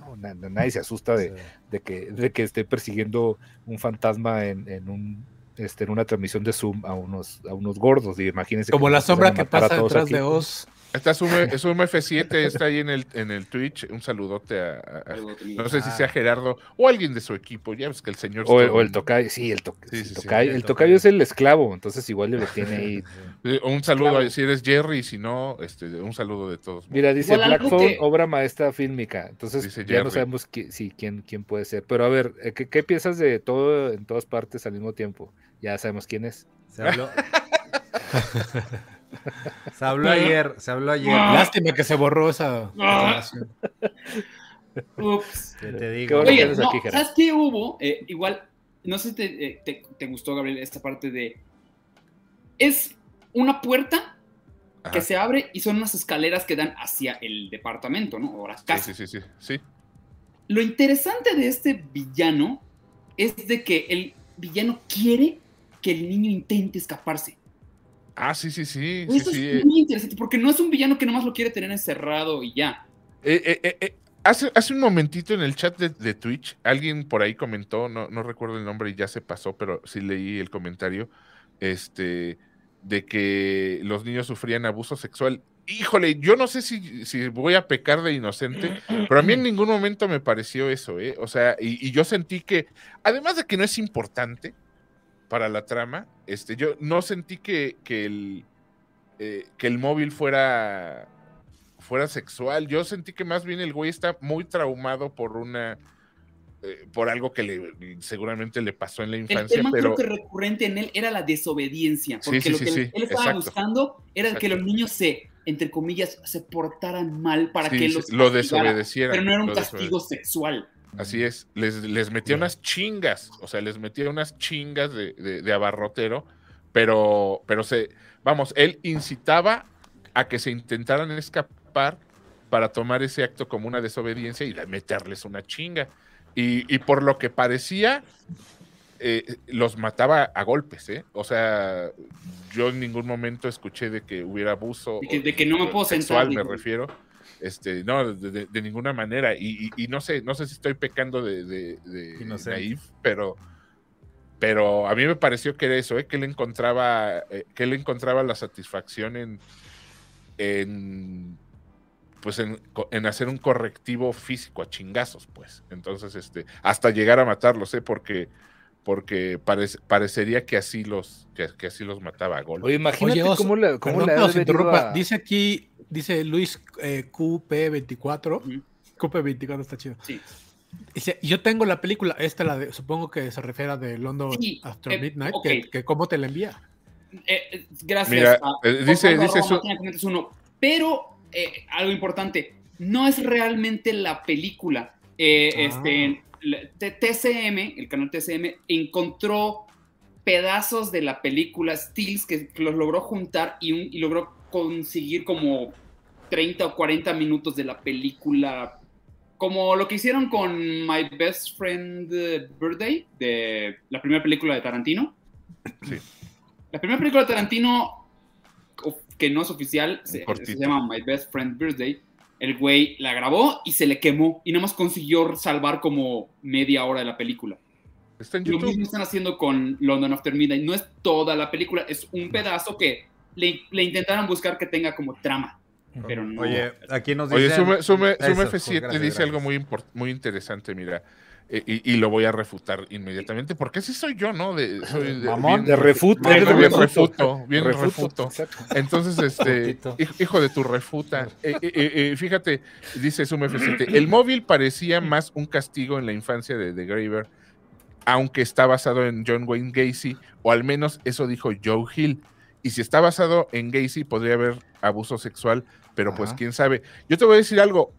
no, na- na- nadie se asusta de, de que, de que esté persiguiendo un fantasma en, en un este, en una transmisión de Zoom a unos, a unos gordos, y imagínense. Como la sombra que pasa detrás aquí. de Oz. Está Zoom, Zoom F7, está ahí en el, en el Twitch. Un saludote a, no sé si Ah. sea Gerardo o alguien de su equipo. Ya ves que el señor. O, el- está- o el tocayo, sí, el, to- Sí, el sí, sí, tocayo, el es el esclavo, entonces igual le lo tiene ahí. Un saludo a- si eres Jerry, y si no, este, un saludo de todos. Mira, dice Igual Black algo Phone, que- obra maestra fílmica. Entonces Dice ya no sabemos qui- sí, quién, quién puede ser. Pero a ver, eh, ¿qué, qué piensas de todo en todas partes al mismo tiempo? Ya sabemos quién es. Se habló. se habló ayer, se habló ayer. Ah. Lástima que se borró esa Ah. Ups. ¿Qué te digo? Oye, no. ¿sabes qué hubo? Eh, igual, no sé si te, eh, te- te gustó, Gabriel, esta parte de... Es una puerta Ajá. que se abre y son unas escaleras que dan hacia el departamento, ¿no? O la casa. Sí, sí, sí, sí, sí. Lo interesante de este villano es de que el villano quiere que el niño intente escaparse. Ah, sí, sí, sí. Eso sí, es eh, muy interesante porque no es un villano que nomás lo quiere tener encerrado y ya. eh, eh, eh, eh, hace, hace un momentito en el chat de, de Twitch, alguien por ahí comentó, no, no recuerdo el nombre y ya se pasó, pero sí leí el comentario, este, de que los niños sufrían abuso sexual. Híjole, yo no sé si, si voy a pecar de inocente, pero a mí en ningún momento me pareció eso, ¿eh? O sea, y, y yo sentí que, además de que no es importante para la trama, este, yo no sentí que, que el, eh, que el móvil fuera fuera sexual. Yo sentí que más bien el güey está muy traumado por una eh, por algo que le seguramente le pasó en la El infancia, tema pero creo que recurrente en él era la desobediencia, porque sí, lo sí, que sí, él estaba exacto. buscando era que los niños se, entre comillas, se portaran mal para que los lo castigara, desobedeciera. Pero no era un lo castigo sexual. Así es, les, les metía unas chingas, o sea, les metía unas chingas de, de- de abarrotero, pero, pero se, vamos, él incitaba a que se intentaran escapar para tomar ese acto como una desobediencia y meterles una chinga. Y, y por lo que parecía, eh, los mataba a golpes, ¿eh? O sea, yo en ningún momento escuché de que hubiera abuso. De que- o- de que no me puedo sexual, sentar, me refiero. Este, no, de, de- de ninguna manera. Y, y- y no sé, no sé si estoy pecando de, de, naif, pero, pero a mí me pareció que era eso, ¿eh? que él encontraba, eh, que él encontraba la satisfacción en, en pues en, en hacer un correctivo físico a chingazos, pues. Entonces, este, hasta llegar a matarlos, ¿eh? Porque, porque parece- parecería que así los, que, que así los mataba a golpes. Oye, imagínate Oye, Oso, cómo le, cómo Perdón a- Dice aquí, dice Luis eh, QP24. Ujú. QP24 está chido. Sí. Dice, yo tengo la película, esta la de, supongo que se refiere a de London Sí, After eh, Midnight, que, que cómo te la envía. Eh, eh, gracias. Mira, a- eh, dice- Osvaldo dice su- uno. Pero eh, algo importante, no es realmente la película. Eh, Ah. este, la- T- TCM, el canal TCM, encontró pedazos de la película Stills que, que los logró juntar y, un- y logró conseguir como 30 o 40 minutos de la película. Como lo que hicieron con My Best Friend eh, Birthday, de la primera película de Tarantino. Sí. La primera película de Tarantino, que no es oficial, se, llama My Best Friend Birthday. El güey la grabó y se le quemó y nada más consiguió salvar como media hora de la película. Está en Lo mismo están haciendo con London After Midnight. No es toda la película, es un pedazo que le, le intentaron buscar que tenga como trama. Pero no. Oye, aquí nos dicen... Oye, Sume, Sume, Eso, Sume pues, F7 gracias, dice algo muy, import- muy interesante, mira, eh, y, y lo voy a refutar inmediatamente, porque así soy yo, ¿no? De, soy de, Mamón, bien- de refuto, bien- bien refuto. bien refuto. Entonces, este, hijo de tu refuta. Eh, eh, eh, eh, fíjate, dice Sume F7, el móvil parecía más un castigo en la infancia de, de Graver aunque está basado en John Wayne Gacy, o al menos eso dijo Joe Hill. Y si está basado en Gacy, podría haber abuso sexual, pero pues quién sabe. Yo te voy a decir algo.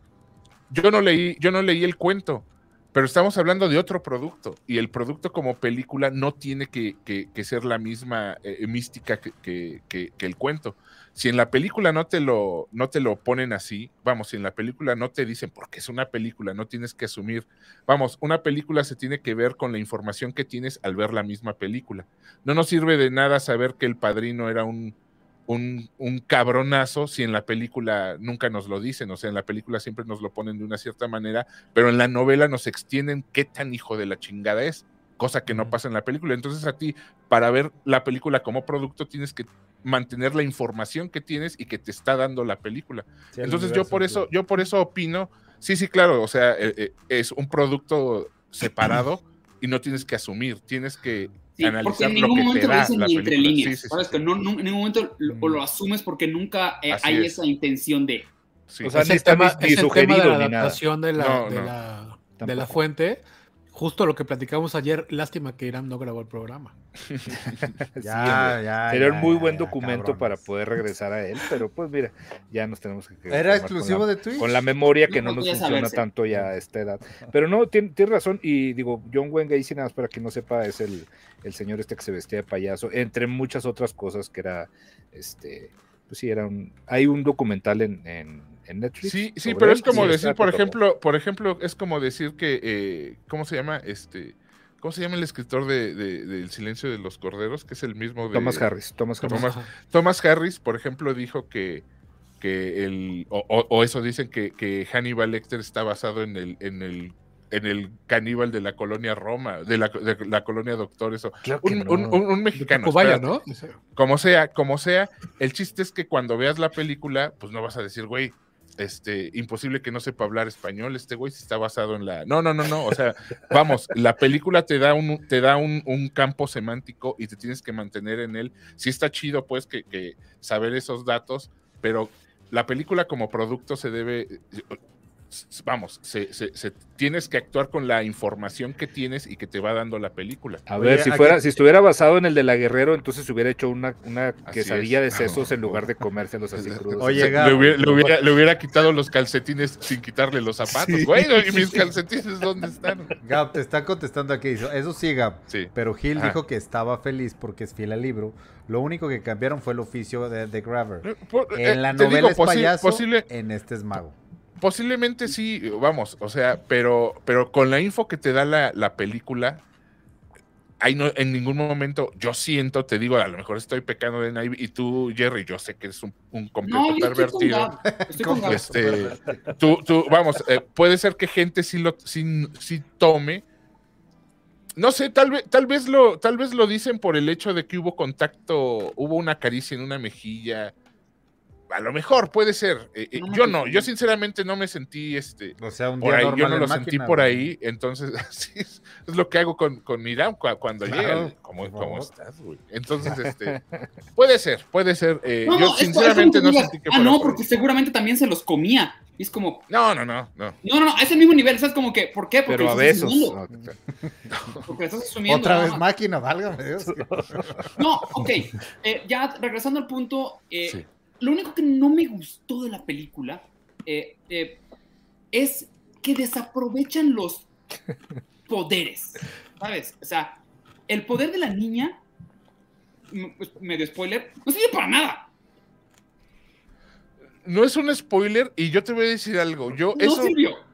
Yo no leí, yo no leí el cuento, pero estamos hablando de otro producto. Y el producto como película no tiene que, que- que ser la misma eh, mística que- que- que el cuento. Si en la película no te, lo, no te lo ponen así, vamos, si en la película no te dicen, porque es una película, no tienes que asumir, vamos, una película se tiene que ver con la información que tienes al ver la misma película. No nos sirve de nada saber que el padrino era un, un, un cabronazo si en la película nunca nos lo dicen, o sea, en la película siempre nos lo ponen de una cierta manera, pero en la novela nos extienden qué tan hijo de la chingada es, cosa que no pasa en la película. Entonces a ti, para ver la película como producto, tienes que mantener la información que tienes y que te está dando la película. Sí, Entonces yo por eso, yo por eso opino, sí, sí, claro, o sea, eh, eh, es un producto separado y no tienes que asumir, tienes que Sí, porque analizar en lo ningún que te momento lo da dicen la ni entre película. líneas. Sí, sí, ¿sabes? sí, Que sí. no, no- en ningún momento lo, lo asumes porque nunca eh, hay es. esa intención de. Sí. O sea, es ni el está tema, ni- es el tema de sugerido la adaptación de la, No, de, no. la, de la fuente. Justo lo que platicamos ayer, lástima que Irán no grabó el programa. Ya, Sí, hombre. ya, Sería ya, un muy ya, buen ya, documento cabrones. para poder regresar a él, pero pues mira, ya nos tenemos que ¿Era exclusivo con la, de Twitch? con la memoria que No no nos funciona saberse. tanto ya a esta edad. Pero no, tiene, tiene razón, y digo, John Wayne Gacy, nada más para quien no sepa, es el, el señor este que se vestía de payaso, entre muchas otras cosas que era, este, pues sí, era un, hay un documental en, en, en Netflix. Sí, sí, pero es como decir, por ejemplo, por ejemplo, es como decir que, eh, ¿cómo se llama? Este, ¿cómo se llama el escritor de, de- del Silencio de los Corderos? Que es el mismo de Thomas Harris, Thomas Harris. Thomas- Thomas Harris, por ejemplo, dijo que, que el, o, o- o eso dicen que, que Hannibal Lecter está basado en el, en el, en el caníbal de la colonia Roma, de la, de la colonia Doctor, eso. Claro Un, no. un- un- un mexicano. Espérate. ¿no? Como sea, como sea, el chiste es que cuando veas la película, pues no vas a decir, güey, este, imposible que no sepa hablar español, este güey si está basado en la... No, no, no, no, o sea, vamos, la película te da un, te da un, un campo semántico y te tienes que mantener en él. Sí está chido, pues, que, que saber esos datos, pero la película como producto se debe... Vamos, se, se- se- tienes que actuar con la información que tienes y que te va dando la película. A Oye, ver, si aquí- fuera, si estuviera basado en el de la Guerrero, entonces se hubiera hecho una, una quesadilla es. de sesos en lugar de comérselos así crudos. Oye, le, hubiera, le hubiera- le hubiera quitado los calcetines sin quitarle los zapatos. Sí. Güey, ¿y mis calcetines dónde están? Gab, te están contestando aquí. Eso sí, Gab. Sí. Pero Gil Ajá. dijo que estaba feliz porque es fiel al libro. Lo único que cambiaron fue el oficio de, de Graver. Por- eh, En la te novela digo, es posi- payaso, posible- en este es mago. Posiblemente sí, vamos, o sea, pero, pero con la info que te da la, la película, ahí no, en ningún momento yo siento, te digo, a lo mejor estoy pecando de naive, y tú, Jerry, yo sé que eres un, un completo No, con pervertido. Con. Este, tú, tú, vamos, eh, puede ser que gente sí lo sí, sí tome. No sé, tal vez, tal vez lo, tal vez lo dicen por el hecho de que hubo contacto, hubo una caricia en una mejilla. A lo mejor puede ser. eh, eh, No yo no, yo sinceramente no me sentí este O sea, un por día ahí, normal yo no lo máquina, sentí por ahí, entonces así es, es lo que hago con, con cua- cuando Claro, llega. ¿Cómo, por cómo estás, güey? Entonces, este, puede ser, puede ser. eh, No, yo sinceramente no sentí que Ah, no, por ahí. porque seguramente también se los comía. Y es como, No, no, no, no. no, no, no, es el mismo nivel. ¿Sabes? Como que, ¿por qué? Porque Pero a besos. No, Porque estás asumiendo. Otra vez máquina, válgame Dios. No, ok. eh, ya regresando al punto, eh, Sí. Lo único que no me gustó de la película eh, eh, es que desaprovechan los poderes. ¿Sabes? O sea, el poder de la niña, pues, medio spoiler, no sirve para nada. No es un spoiler y yo te voy a decir algo. Yo, No eso, sirvió.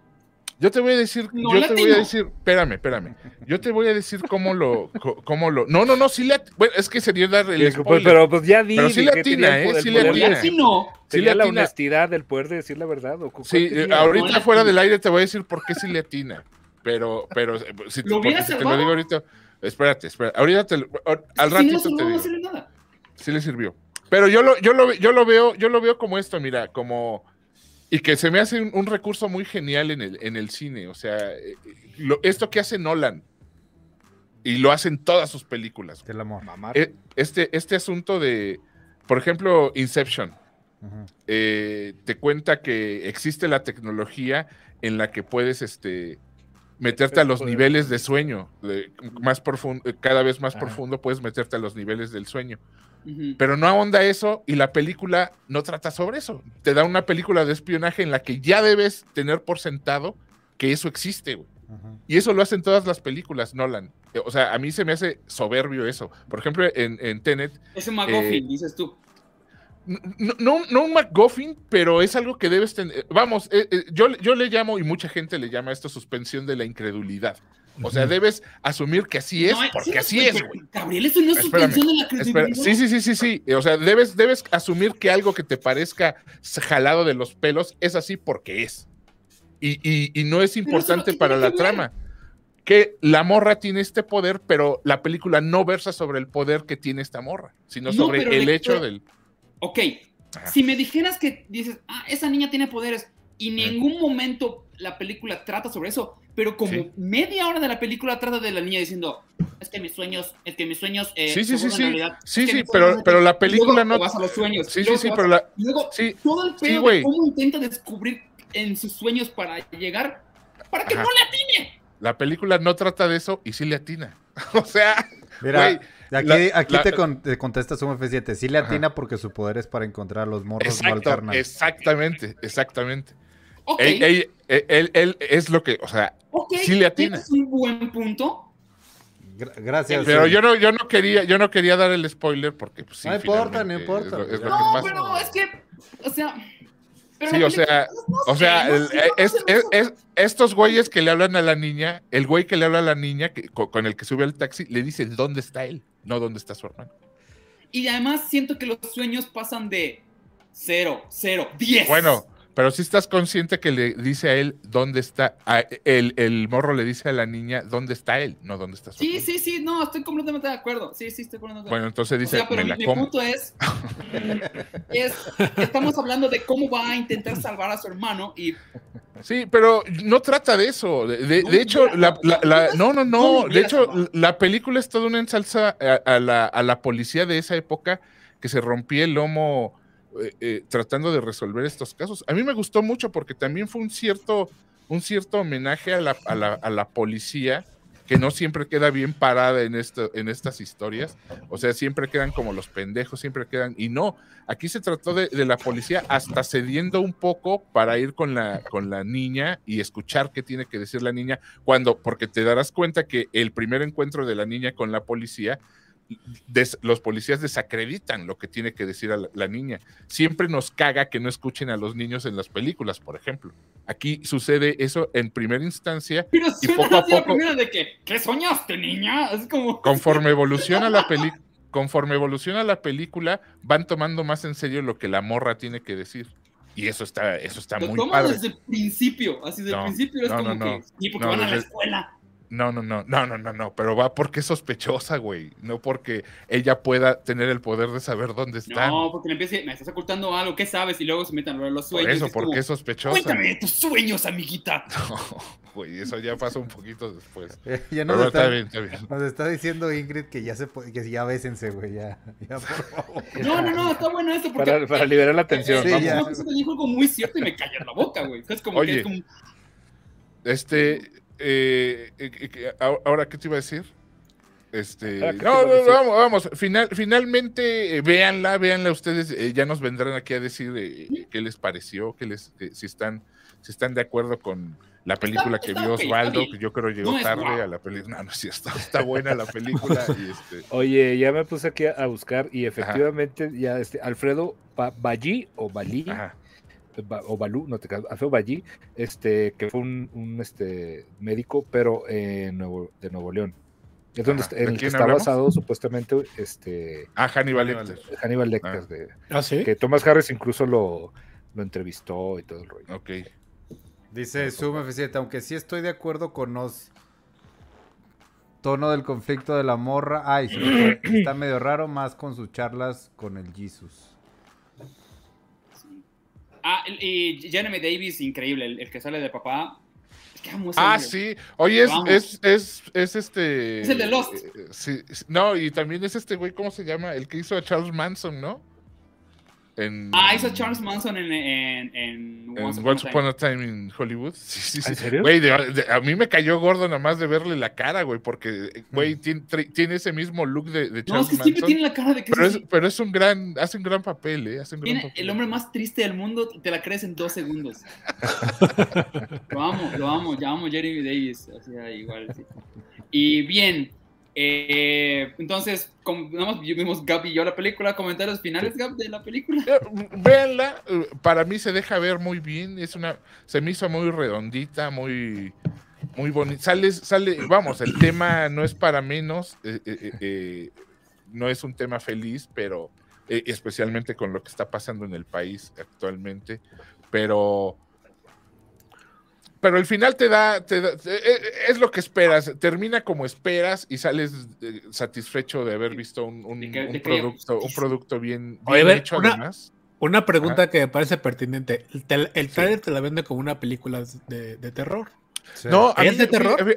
Yo te voy a decir, No yo te voy a decir, espérame, espérame. Yo te voy a decir cómo lo, cómo lo. No, no, no, sí le Bueno, es que sería dar el Pues, spoiler. pero pues ya di. Pero sí di le que atina, tenía el ¿eh? Sí le poder Pero de- ya atina. sí no. Sí tenía le la honestidad del poder de decir la verdad. ¿o cu- Sí, eh, ahorita No fuera del aire te voy a decir por qué sí le atina. Pero, pero, eh, si, ¿Lo si te lo digo ahorita. Espérate, espérate. Ahorita te lo- al Si no ratito te no va a digo. Sí le sirvió. Pero yo lo, yo lo, yo lo veo, yo lo veo como esto, mira, como. Y que se me hace un, un recurso muy genial en el, en el cine. O sea, eh, lo- esto que hace Nolan. Y lo hacen todas sus películas. Mamar. Eh, Este, este asunto de, por ejemplo, Inception. Eh, te cuenta que existe la tecnología en la que puedes este, meterte a los Poder. niveles de sueño, de- más profundo, cada vez más Ajá. profundo puedes meterte a los niveles del sueño. Pero no ahonda eso y la película no trata sobre eso. Te da una película de espionaje en la que ya debes tener por sentado que eso existe, güey. Y eso lo hacen todas las películas, Nolan. Eh, O sea, a mí se me hace soberbio eso. Por ejemplo, en, en Tenet, Es un McGuffin, Eh, dices tú. no, no un MacGuffin, pero es algo que debes tener. Vamos, eh, eh, yo, yo le llamo, y mucha gente le llama esto suspensión de la incredulidad. O sea, debes asumir que así es, No, porque sí, así es, güey. Gabriel, eso no es Espérame, suspensión de la Espera, credibilidad. sí, sí, sí, sí, sí. O sea, debes, debes asumir que algo que te parezca jalado de los pelos es así porque es. Y, y- y no es no importante para la trama. Que la morra tiene este poder, pero la película no versa sobre el poder que tiene esta morra, sino No, sobre el le- hecho del. Ok, Ajá. si me dijeras que dices, ah, esa niña tiene poderes, y en ningún momento la película trata sobre eso, pero como Sí. media hora de la película trata de la niña diciendo, es que mis sueños, es que mis sueños. eh, Sí, sí, sí, sí. realidad, Sí, pero- pero la y película luego no- vas a los sueños. Sí, y sí, luego sí, pero la. luego Sí, todo el sí, pedo güey. de cómo intenta descubrir en sus sueños para llegar, para que Ajá. no le atine. La película no trata de eso y sí le atina. o sea, Mira, aquí, la- aquí la- te, con- te contesta Zoom F7. Sí le Ajá. atina porque su poder es para encontrar a los morros no exacto, alternan. exactamente, exactamente. Ok, Él, él- él- él- él es lo que, o sea, ok, sí le atina. Es un buen punto. Gra- Gracias. Pero yo no, yo no quería, yo no quería dar el spoiler porque pues, sí, No importa, no importa, Es lo, es lo No, que pero es que, o sea. pero Sí, o sea, O sea, el- es- es- estos güeyes que le hablan a la niña, el güey que le habla a la niña, que, co- con, el que sube al taxi, le dice dónde está él, no dónde está su hermano. Y además siento que los sueños pasan de 0, 0, 10. Bueno, pero si estás consciente que le dice a él dónde está, a- el, el morro le dice a la niña dónde está él, no dónde está su Sí, sí, sí, no, estoy completamente de acuerdo. Sí, sí, estoy completamente de Bueno, acuerdo. entonces O dice, sea, pero me mi, la mi como. punto es, es, estamos hablando de cómo va a intentar salvar a su hermano y Sí, pero no trata de eso. De, de- No de hecho, la, la- la- no, no, No De hecho, la película es toda una ensalza a, a la, a la policía de esa época que se rompía el lomo eh, eh, tratando de resolver estos casos. A mí me gustó mucho porque también fue un cierto, un cierto homenaje a la, a la- a la policía que no siempre queda bien parada en, esto, en estas historias. O sea, siempre quedan como los pendejos, siempre quedan. Y no, aquí se trató de, de la policía hasta cediendo un poco para ir con la, con la niña y escuchar qué tiene que decir la niña, cuando, porque te darás cuenta que el primer encuentro de la niña con la policía, des- los policías desacreditan lo que tiene que decir a la, la niña. Siempre nos caga que no escuchen a los niños en las películas, por ejemplo. Aquí sucede eso en primera instancia pero Y poco a poco- primera de que ¿qué soñaste, niña? Es como conforme evoluciona la película, conforme evoluciona la película, van tomando más en serio lo que la morra tiene que decir. Y eso está, eso está lo muy toman padre. desde el principio, así desde No, el principio es no, como no, no. que sí, porque van a la escuela. No, no, no, no, no, no, no, pero va porque es sospechosa, güey. No porque ella pueda tener el poder de saber dónde están. No, porque le empieza, me estás ocultando algo, ¿qué sabes? Y luego se meten a hablar de los sueños. eso, es porque como, es sospechosa. Cuéntame de tus sueños, amiguita. No, güey, eso ya pasó un poquito después. Eh, ya nos Pero está, está bien, está bien. nos está diciendo Ingrid que ya se puede, que ya bésense, güey, ya, ya, por favor. No, no, no, está bueno esto porque. Para, para liberar la atención. Sí, vamos. ya. No, eso te dijo algo muy cierto y me callas la boca, güey. Es como Oye. que es como. Este, eh, eh, eh, ahora- ¿qué te iba a decir? Este, Ah, ¿qué te no, no, decir? vamos, vamos. Final, finalmente, eh, véanla, véanla ustedes. eh, ya nos vendrán aquí a decir eh, qué les pareció, qué les, que- si están, si están de acuerdo con la película que está vio Osvaldo, que yo creo llegó tarde a la película. No, no, sí, está, está buena la película. y este, Oye, ya me puse aquí a, buscar y efectivamente ya este Alfredo Ba- Ballí o Balí ajá. O Balú, no te caso, Alfredo Ballí, este, que fue un, un, este médico, pero eh, Nuevo, de Nuevo León. Es donde Ajá. está- ¿De en el que está hablamos? basado supuestamente este Ah, Hannibal Hannibal Lecter. Hannibal Lecter, Ah. de- ¿Ah, sí? que Thomas Harris incluso lo, lo entrevistó y todo el rollo. Ok. Dice Zoom F7, aunque sí estoy de acuerdo con Oz. Tono del conflicto de la morra. Ay, sí, está medio raro más con sus charlas con el Jesus. Ah, y Jeremy Davis, increíble, el, el que sale de papá. Es que amo ese Ah, sí. Oye, es, es, es, es este. Es el de Lost. eh, sí. no, y también es este güey, ¿cómo se llama? El que hizo a Charles Manson, ¿no? En, Ah, hizo Charles Manson en, en, en en Once Upon a Once Time. Upon a Time in Hollywood. Sí, sí, sí. ¿En serio? Güey, de- de- a mí me cayó gordo nada más de verle la cara, güey, porque, Mm. güey, tiene, tri- tiene ese mismo look de, de No, Charles es que siempre tiene la cara de que Pero es pero es un gran, hace un gran papel, ¿eh? Hace un gran Tiene papel. el hombre más triste del mundo, te la crees en dos segundos. lo amo, lo amo, ya amo Jeremy Davis, o sea, igual. sí. Y bien, eh, entonces, como más vimos Gab y yo la película, comentarios finales, Gab, de la película. Eh, Véanla, eh, para mí se deja ver muy bien, es una, se me hizo muy redondita, muy, muy bonita. Sale, sale, vamos, el tema no es para menos, eh, no es un tema feliz, pero especialmente con lo que está pasando en el país actualmente, pero pero el final te da, te da- te- eh, es lo que esperas, termina como esperas y sales eh, satisfecho de haber visto un, producto, un producto bien, bien ver, hecho una- además. Una pregunta que me parece pertinente. El, tel- el trailer te la vende como una película de, de terror. Sí. No, a ¿Es mí- de terror? aunque,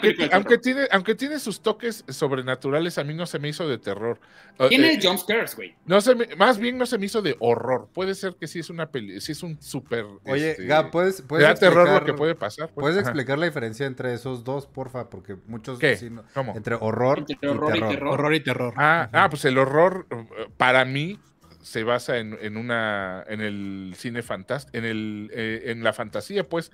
película de aunque terror. tiene, aunque tiene sus toques sobrenaturales, a mí no se me hizo de terror. Eh, Tiene eh, jumpscares, güey. no se me- más bien no se me hizo de horror. Puede ser que sí es una peli, sí es un súper. Oye, este, Gab, ¿puedes, te puedes da terror lo explicar- que puede pasar. pues? ¿Puedes Ajá. explicar la diferencia entre esos dos, porfa? Porque muchos ¿Qué? sí no- ¿Cómo? entre horror, Entre horror y terror. Horror y terror. Ah, ah, pues el horror eh, para mí se basa en, en una en el cine fantástico, en el eh, en la fantasía, pues,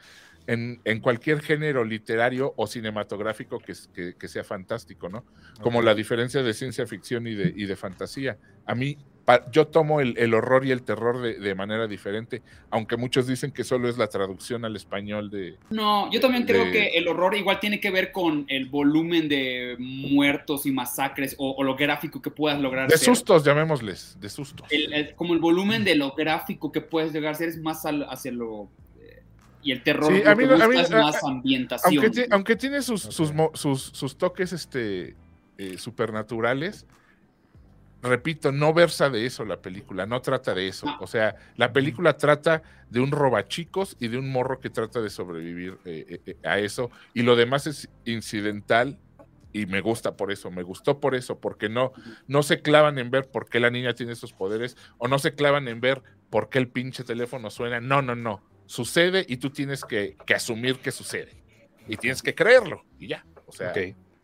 en, en cualquier género literario o cinematográfico que, es- que- que sea fantástico, ¿no? Como la diferencia de ciencia ficción y de, y de fantasía. A mí, pa- yo tomo el, el horror y el terror de, de manera diferente, aunque muchos dicen que solo es la traducción al español de... No, yo también creo de- que el horror igual tiene que ver con el volumen de muertos y masacres o, o lo gráfico que puedas lograr De ser. sustos, llamémosles, de sustos. El- el- como el volumen de lo gráfico que puedes llegar a ser es más al- hacia lo... y el terror Sí, a mí a mí- es más ambientación. aunque, ti- aunque tiene sus, sus, sus, sus toques este, eh, supernaturales, repito, no versa de eso la película, no trata de eso. No. O sea, la película trata de un robachicos y de un morro que trata de sobrevivir eh, eh, a eso, y lo demás es incidental. Y me gusta por eso, me gustó por eso, porque no, no se clavan en ver por qué la niña tiene esos poderes, o no se clavan en ver por qué el pinche teléfono suena. No, no, no. Sucede y tú tienes que, que asumir que sucede. Y tienes que creerlo. Y ya. O sea, Ok.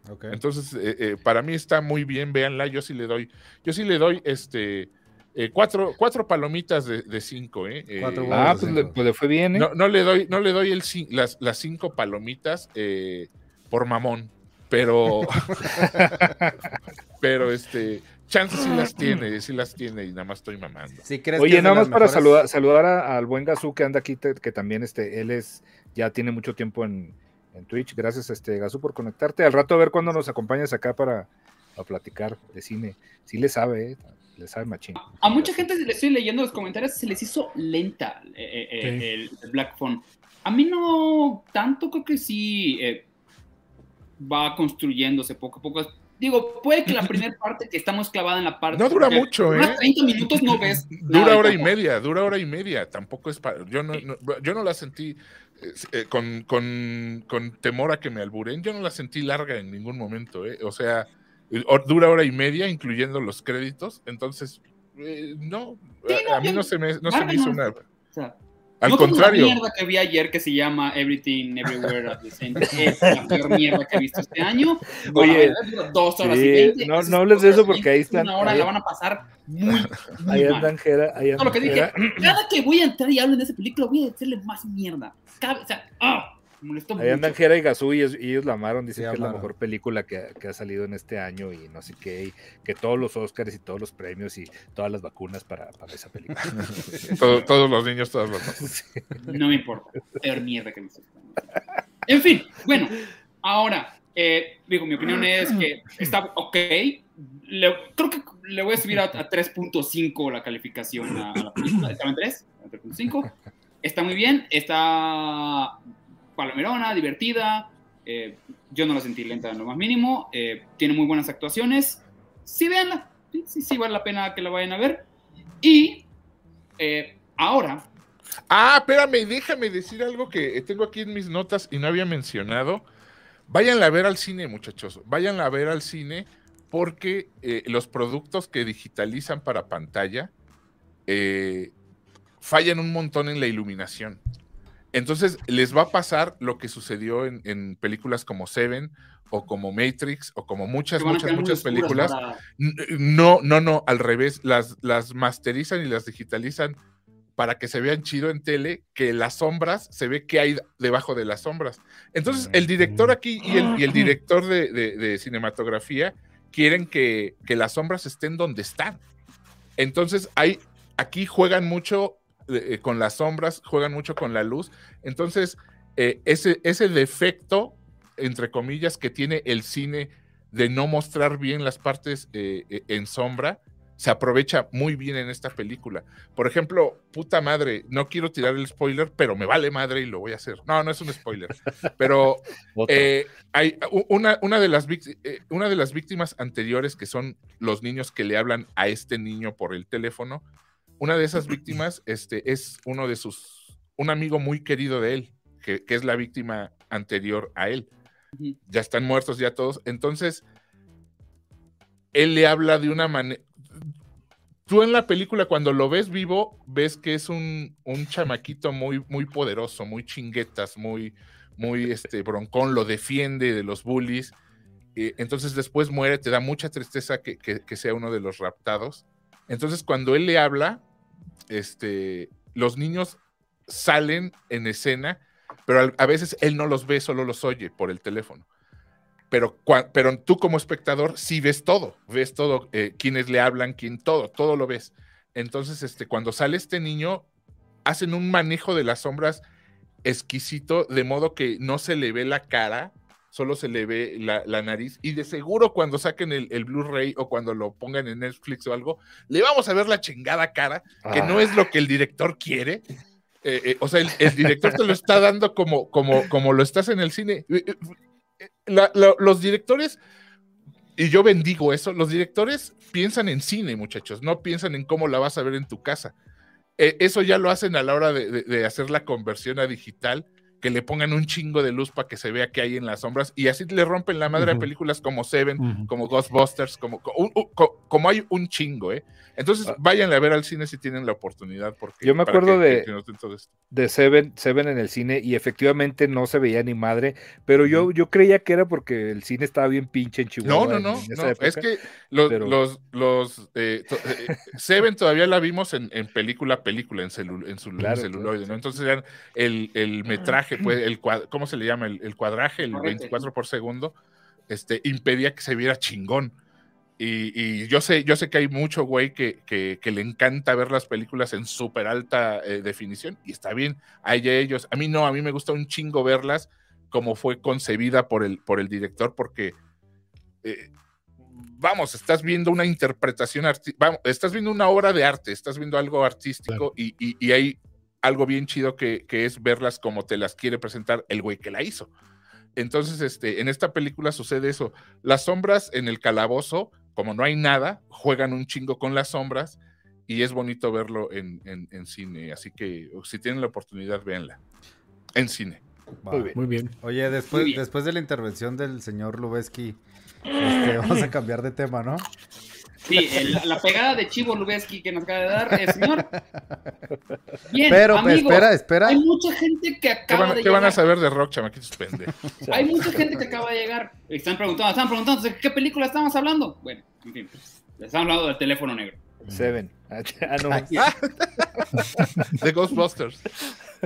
Ok. entonces, eh, eh, para mí está muy bien, véanla, yo sí le doy, yo sí le doy este eh, cuatro, cuatro palomitas de, de cinco, ¿eh? Eh, Cuatro Ah, pues le, pues le fue bien, ¿eh? no, no le doy, no le doy el, cin- las, las cinco palomitas eh, por mamón, pero, pero este, chances sí las tiene, sí las tiene y nada más estoy mamando. ¿Sí crees que Oye, nada más para mejores? saludar, saludar a- al buen Gazú que anda aquí, te- que también este, él es, ya tiene mucho tiempo en, en Twitch. Gracias, este, Gazú, por conectarte. Al rato a ver cuándo nos acompañas acá para, para platicar de cine. Sí le sabe, ¿eh? le sabe machín. A mucha gente le estoy leyendo los comentarios, se les hizo lenta eh, eh, Sí. el, el Black Phone. A mí no tanto, creo que sí eh, va construyéndose poco a poco. Digo, puede que la primera parte que estamos clavada en la parte... No dura mucho, ¿eh? 30 minutos no ves. Dura nada, hora y media, dura hora y media. Tampoco es para. Yo no, no- yo no la sentí eh, con, con- con temor a que me alburen. Yo no la sentí larga en ningún momento. ¿eh? O sea, eh, dura hora y media, incluyendo los créditos. Entonces, eh, no, Sí, a- no, a, mí no se me, no se me hizo una. O sea, Al no como contrario. La mierda que vi ayer que se llama Everything Everywhere at the Same. Es la peor mierda que he visto este año. Oye, dura dos horas sí, y veinte. no- no hables de eso porque ahí están- Una hora ahí- la van a pasar muy, muy Ahí mal. Jera, ahí No, lo que dije, cada que voy a entrar y hablo de esa película, voy a hacerle más mierda. Cada- o sea, ¡ah! Me molestó Ahí mucho. andan Jera y Gazú y ellos, y ellos la amaron, dicen Sí, que es la mejor película que, que ha salido en este año y no sé qué, y que todos los Oscars y todos los premios y todas las vacunas para, para esa película. Todo- todos los niños, todos los. Sí. No me importa. Peor mierda que visto. En fin, bueno, ahora, eh, digo, mi opinión es que está ok. Le- creo que le voy a subir a, a 3.5 la calificación a, a la película. Estaba en 3, a 3.5. Está muy bien, está palomerona, divertida. eh, yo no la sentí lenta en lo más mínimo. eh, tiene muy buenas actuaciones. Sí, véanla. Sí, sí, sí, vale la pena que la vayan a ver. Y eh, ahora, Ah, espérame, déjame decir algo que tengo aquí en mis notas y no había mencionado. Váyanla a ver al cine, muchachos. Váyanla a ver al cine porque los productos que digitalizan para pantalla fallan un montón en la iluminación. Entonces les va a pasar lo que sucedió en, en películas como Seven o como Matrix o como muchas, muchas, muchas películas. para- No, no, no, al revés, las, las masterizan y las digitalizan para que se vean chido en tele, que las sombras se ve que hay debajo de las sombras. Entonces, el director aquí y el, y el director de, de- de cinematografía quieren que, que las sombras estén donde están. Entonces, hay, aquí juegan mucho eh, con las sombras, juegan mucho con la luz. Entonces, eh, ese, ese defecto, entre comillas, que tiene el cine de no mostrar bien las partes eh, en sombra, se aprovecha muy bien en esta película. Por ejemplo, puta madre, no quiero tirar el spoiler, pero me vale madre y lo voy a hacer. No, no es un spoiler, pero eh, hay u- una, una, de las víct- eh, una de las víctimas anteriores, que son los niños que le hablan a este niño por el teléfono, una de esas víctimas este, es uno de sus, un amigo muy querido de él, que, que es la víctima anterior a él. Ya están muertos ya todos. Entonces, él le habla de una manera... Tú en la película, cuando lo ves vivo, ves que es un, un chamaquito muy, muy poderoso, muy chinguetas, muy, muy este, broncón, lo defiende de los bullies. eh, entonces después muere, te da mucha tristeza que, que- que sea uno de los raptados. Entonces cuando él le habla, este, los niños salen en escena, pero a veces él no los ve, solo los oye por el teléfono. Pero, pero tú como espectador sí ves todo, ves todo, eh, quienes le hablan, quién, todo, todo lo ves. Entonces, este, cuando sale este niño, hacen un manejo de las sombras exquisito, de modo que no se le ve la cara, solo se le ve la, la nariz. Y de seguro cuando saquen el, el Blu-ray o cuando lo pongan en Netflix o algo, le vamos a ver la chingada cara, que no Ah. es lo que el director quiere. Eh, eh, o sea, el, el director te lo está dando como, como, como lo estás en el cine. Eh, la- la- los directores, y yo bendigo eso, los directores piensan en cine, muchachos, no piensan en cómo la vas a ver en tu casa. Eh, eso ya lo hacen a la hora de, de- de hacer la conversión a digital, que le pongan un chingo de luz para que se vea qué hay en las sombras, y así le rompen la madre a películas como Seven, como Ghostbusters, como, un- un- como hay un chingo, ¿eh? Entonces, Ah. váyanle a ver al cine si tienen la oportunidad, porque Yo me acuerdo que- de- que- que Seven, Seven en el cine y efectivamente no se veía ni madre, pero yo, yo creía que era porque el cine estaba bien pinche en Chihuahua. No, no, no, no, época. es que los, pero- los, los eh, to- eh, Seven todavía la vimos en, en película, película, en, celu- en, su- en celuloide, claro, ¿no? Entonces eran el, el metraje, pues, el cuad- ¿cómo se le llama? El, el cuadraje, el Correcto. 24 por segundo, este, impedía que se viera chingón. Y, y yo sé, yo sé que hay mucho güey que, que, que le encanta ver las películas en súper alta eh, definición, y está bien, hay ellos. A mí no, a mí me gusta un chingo verlas como fue concebida por el, por el director, porque eh, vamos, estás viendo una interpretación vamos, estás viendo una obra de arte, estás viendo algo artístico y, y- y hay algo bien chido que, que es verlas como te las quiere presentar el güey que la hizo. Entonces, este, en esta película sucede eso. Las sombras en el calabozo, como no hay nada, juegan un chingo con las sombras y es bonito verlo en, en- en cine. Así que si tienen la oportunidad, véanla. En cine. Va. Muy bien. Muy bien. Oye, después, bien. después de la intervención del señor Lubeski, este, vamos a cambiar de tema, ¿no? Sí, el- la pegada de Chivo Lubeski que nos acaba de dar, eh, señor. Bien, Pero, amigos, espera, espera. hay mucha gente que ¿Qué acaba van, de qué van a llegar. saber de rock, chamaquitos pendejos? Hay mucha gente que acaba de llegar. Están preguntando, están preguntando, ¿de qué película estamos hablando? Bueno, en fin, les estamos hablando del teléfono negro. Seven. Ah, no. De Ghostbusters.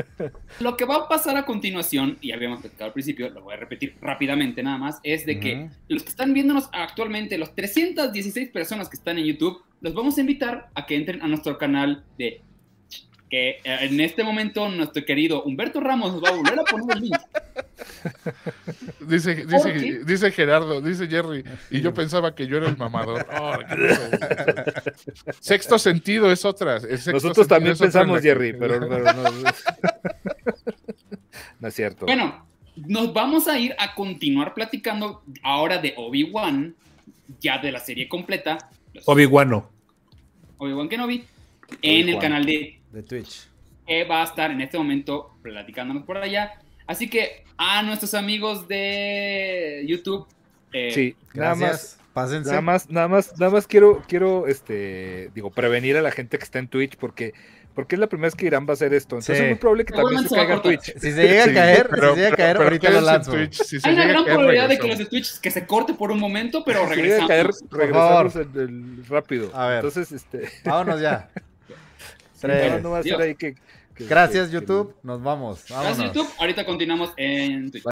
Lo que va a pasar a continuación, y habíamos platicado al principio, lo voy a repetir rápidamente nada más, es de que los que están viéndonos actualmente, los 316 personas que están en YouTube, los vamos a invitar a que entren a nuestro canal de que eh, en este momento nuestro querido Humberto Ramos nos va a volver a poner el link. Dice, dice, dice Gerardo, dice Jerry, y yo pensaba que yo era el mamador. Oh, sexto sentido es otra. Nosotros también pensamos, que- Jerry, pero, pero no, no es cierto. Bueno, nos vamos a ir a continuar platicando ahora de Obi-Wan, ya de la serie completa. Obi-Wano. Obi-Wan Kenobi, en el canal de De Twitch. que va a estar en este momento platicándonos por allá. Así que a nuestros amigos de YouTube, eh, sí, nada más. Gracias. Pásense. Nada más, nada más, nada más quiero, quiero, este, digo, prevenir a la gente que está en Twitch porque, porque es la primera vez que Irán va a hacer esto. Entonces Sí. es muy probable que también se caiga. Twitch. Si se llega a Sí, caer, pero- si se llega a caer, pero ahorita lo lanzo. Twitch. Si Hay una gran caer, probabilidad de que los de Twitch que se corte por un momento, pero Se llega a caer, regresamos. regresamos el- rápido. A ver. Entonces, este, Vámonos ya. sí, Tres. Gracias, YouTube. Nos vamos. Gracias Vámonos. YouTube. Ahorita continuamos en Twitch.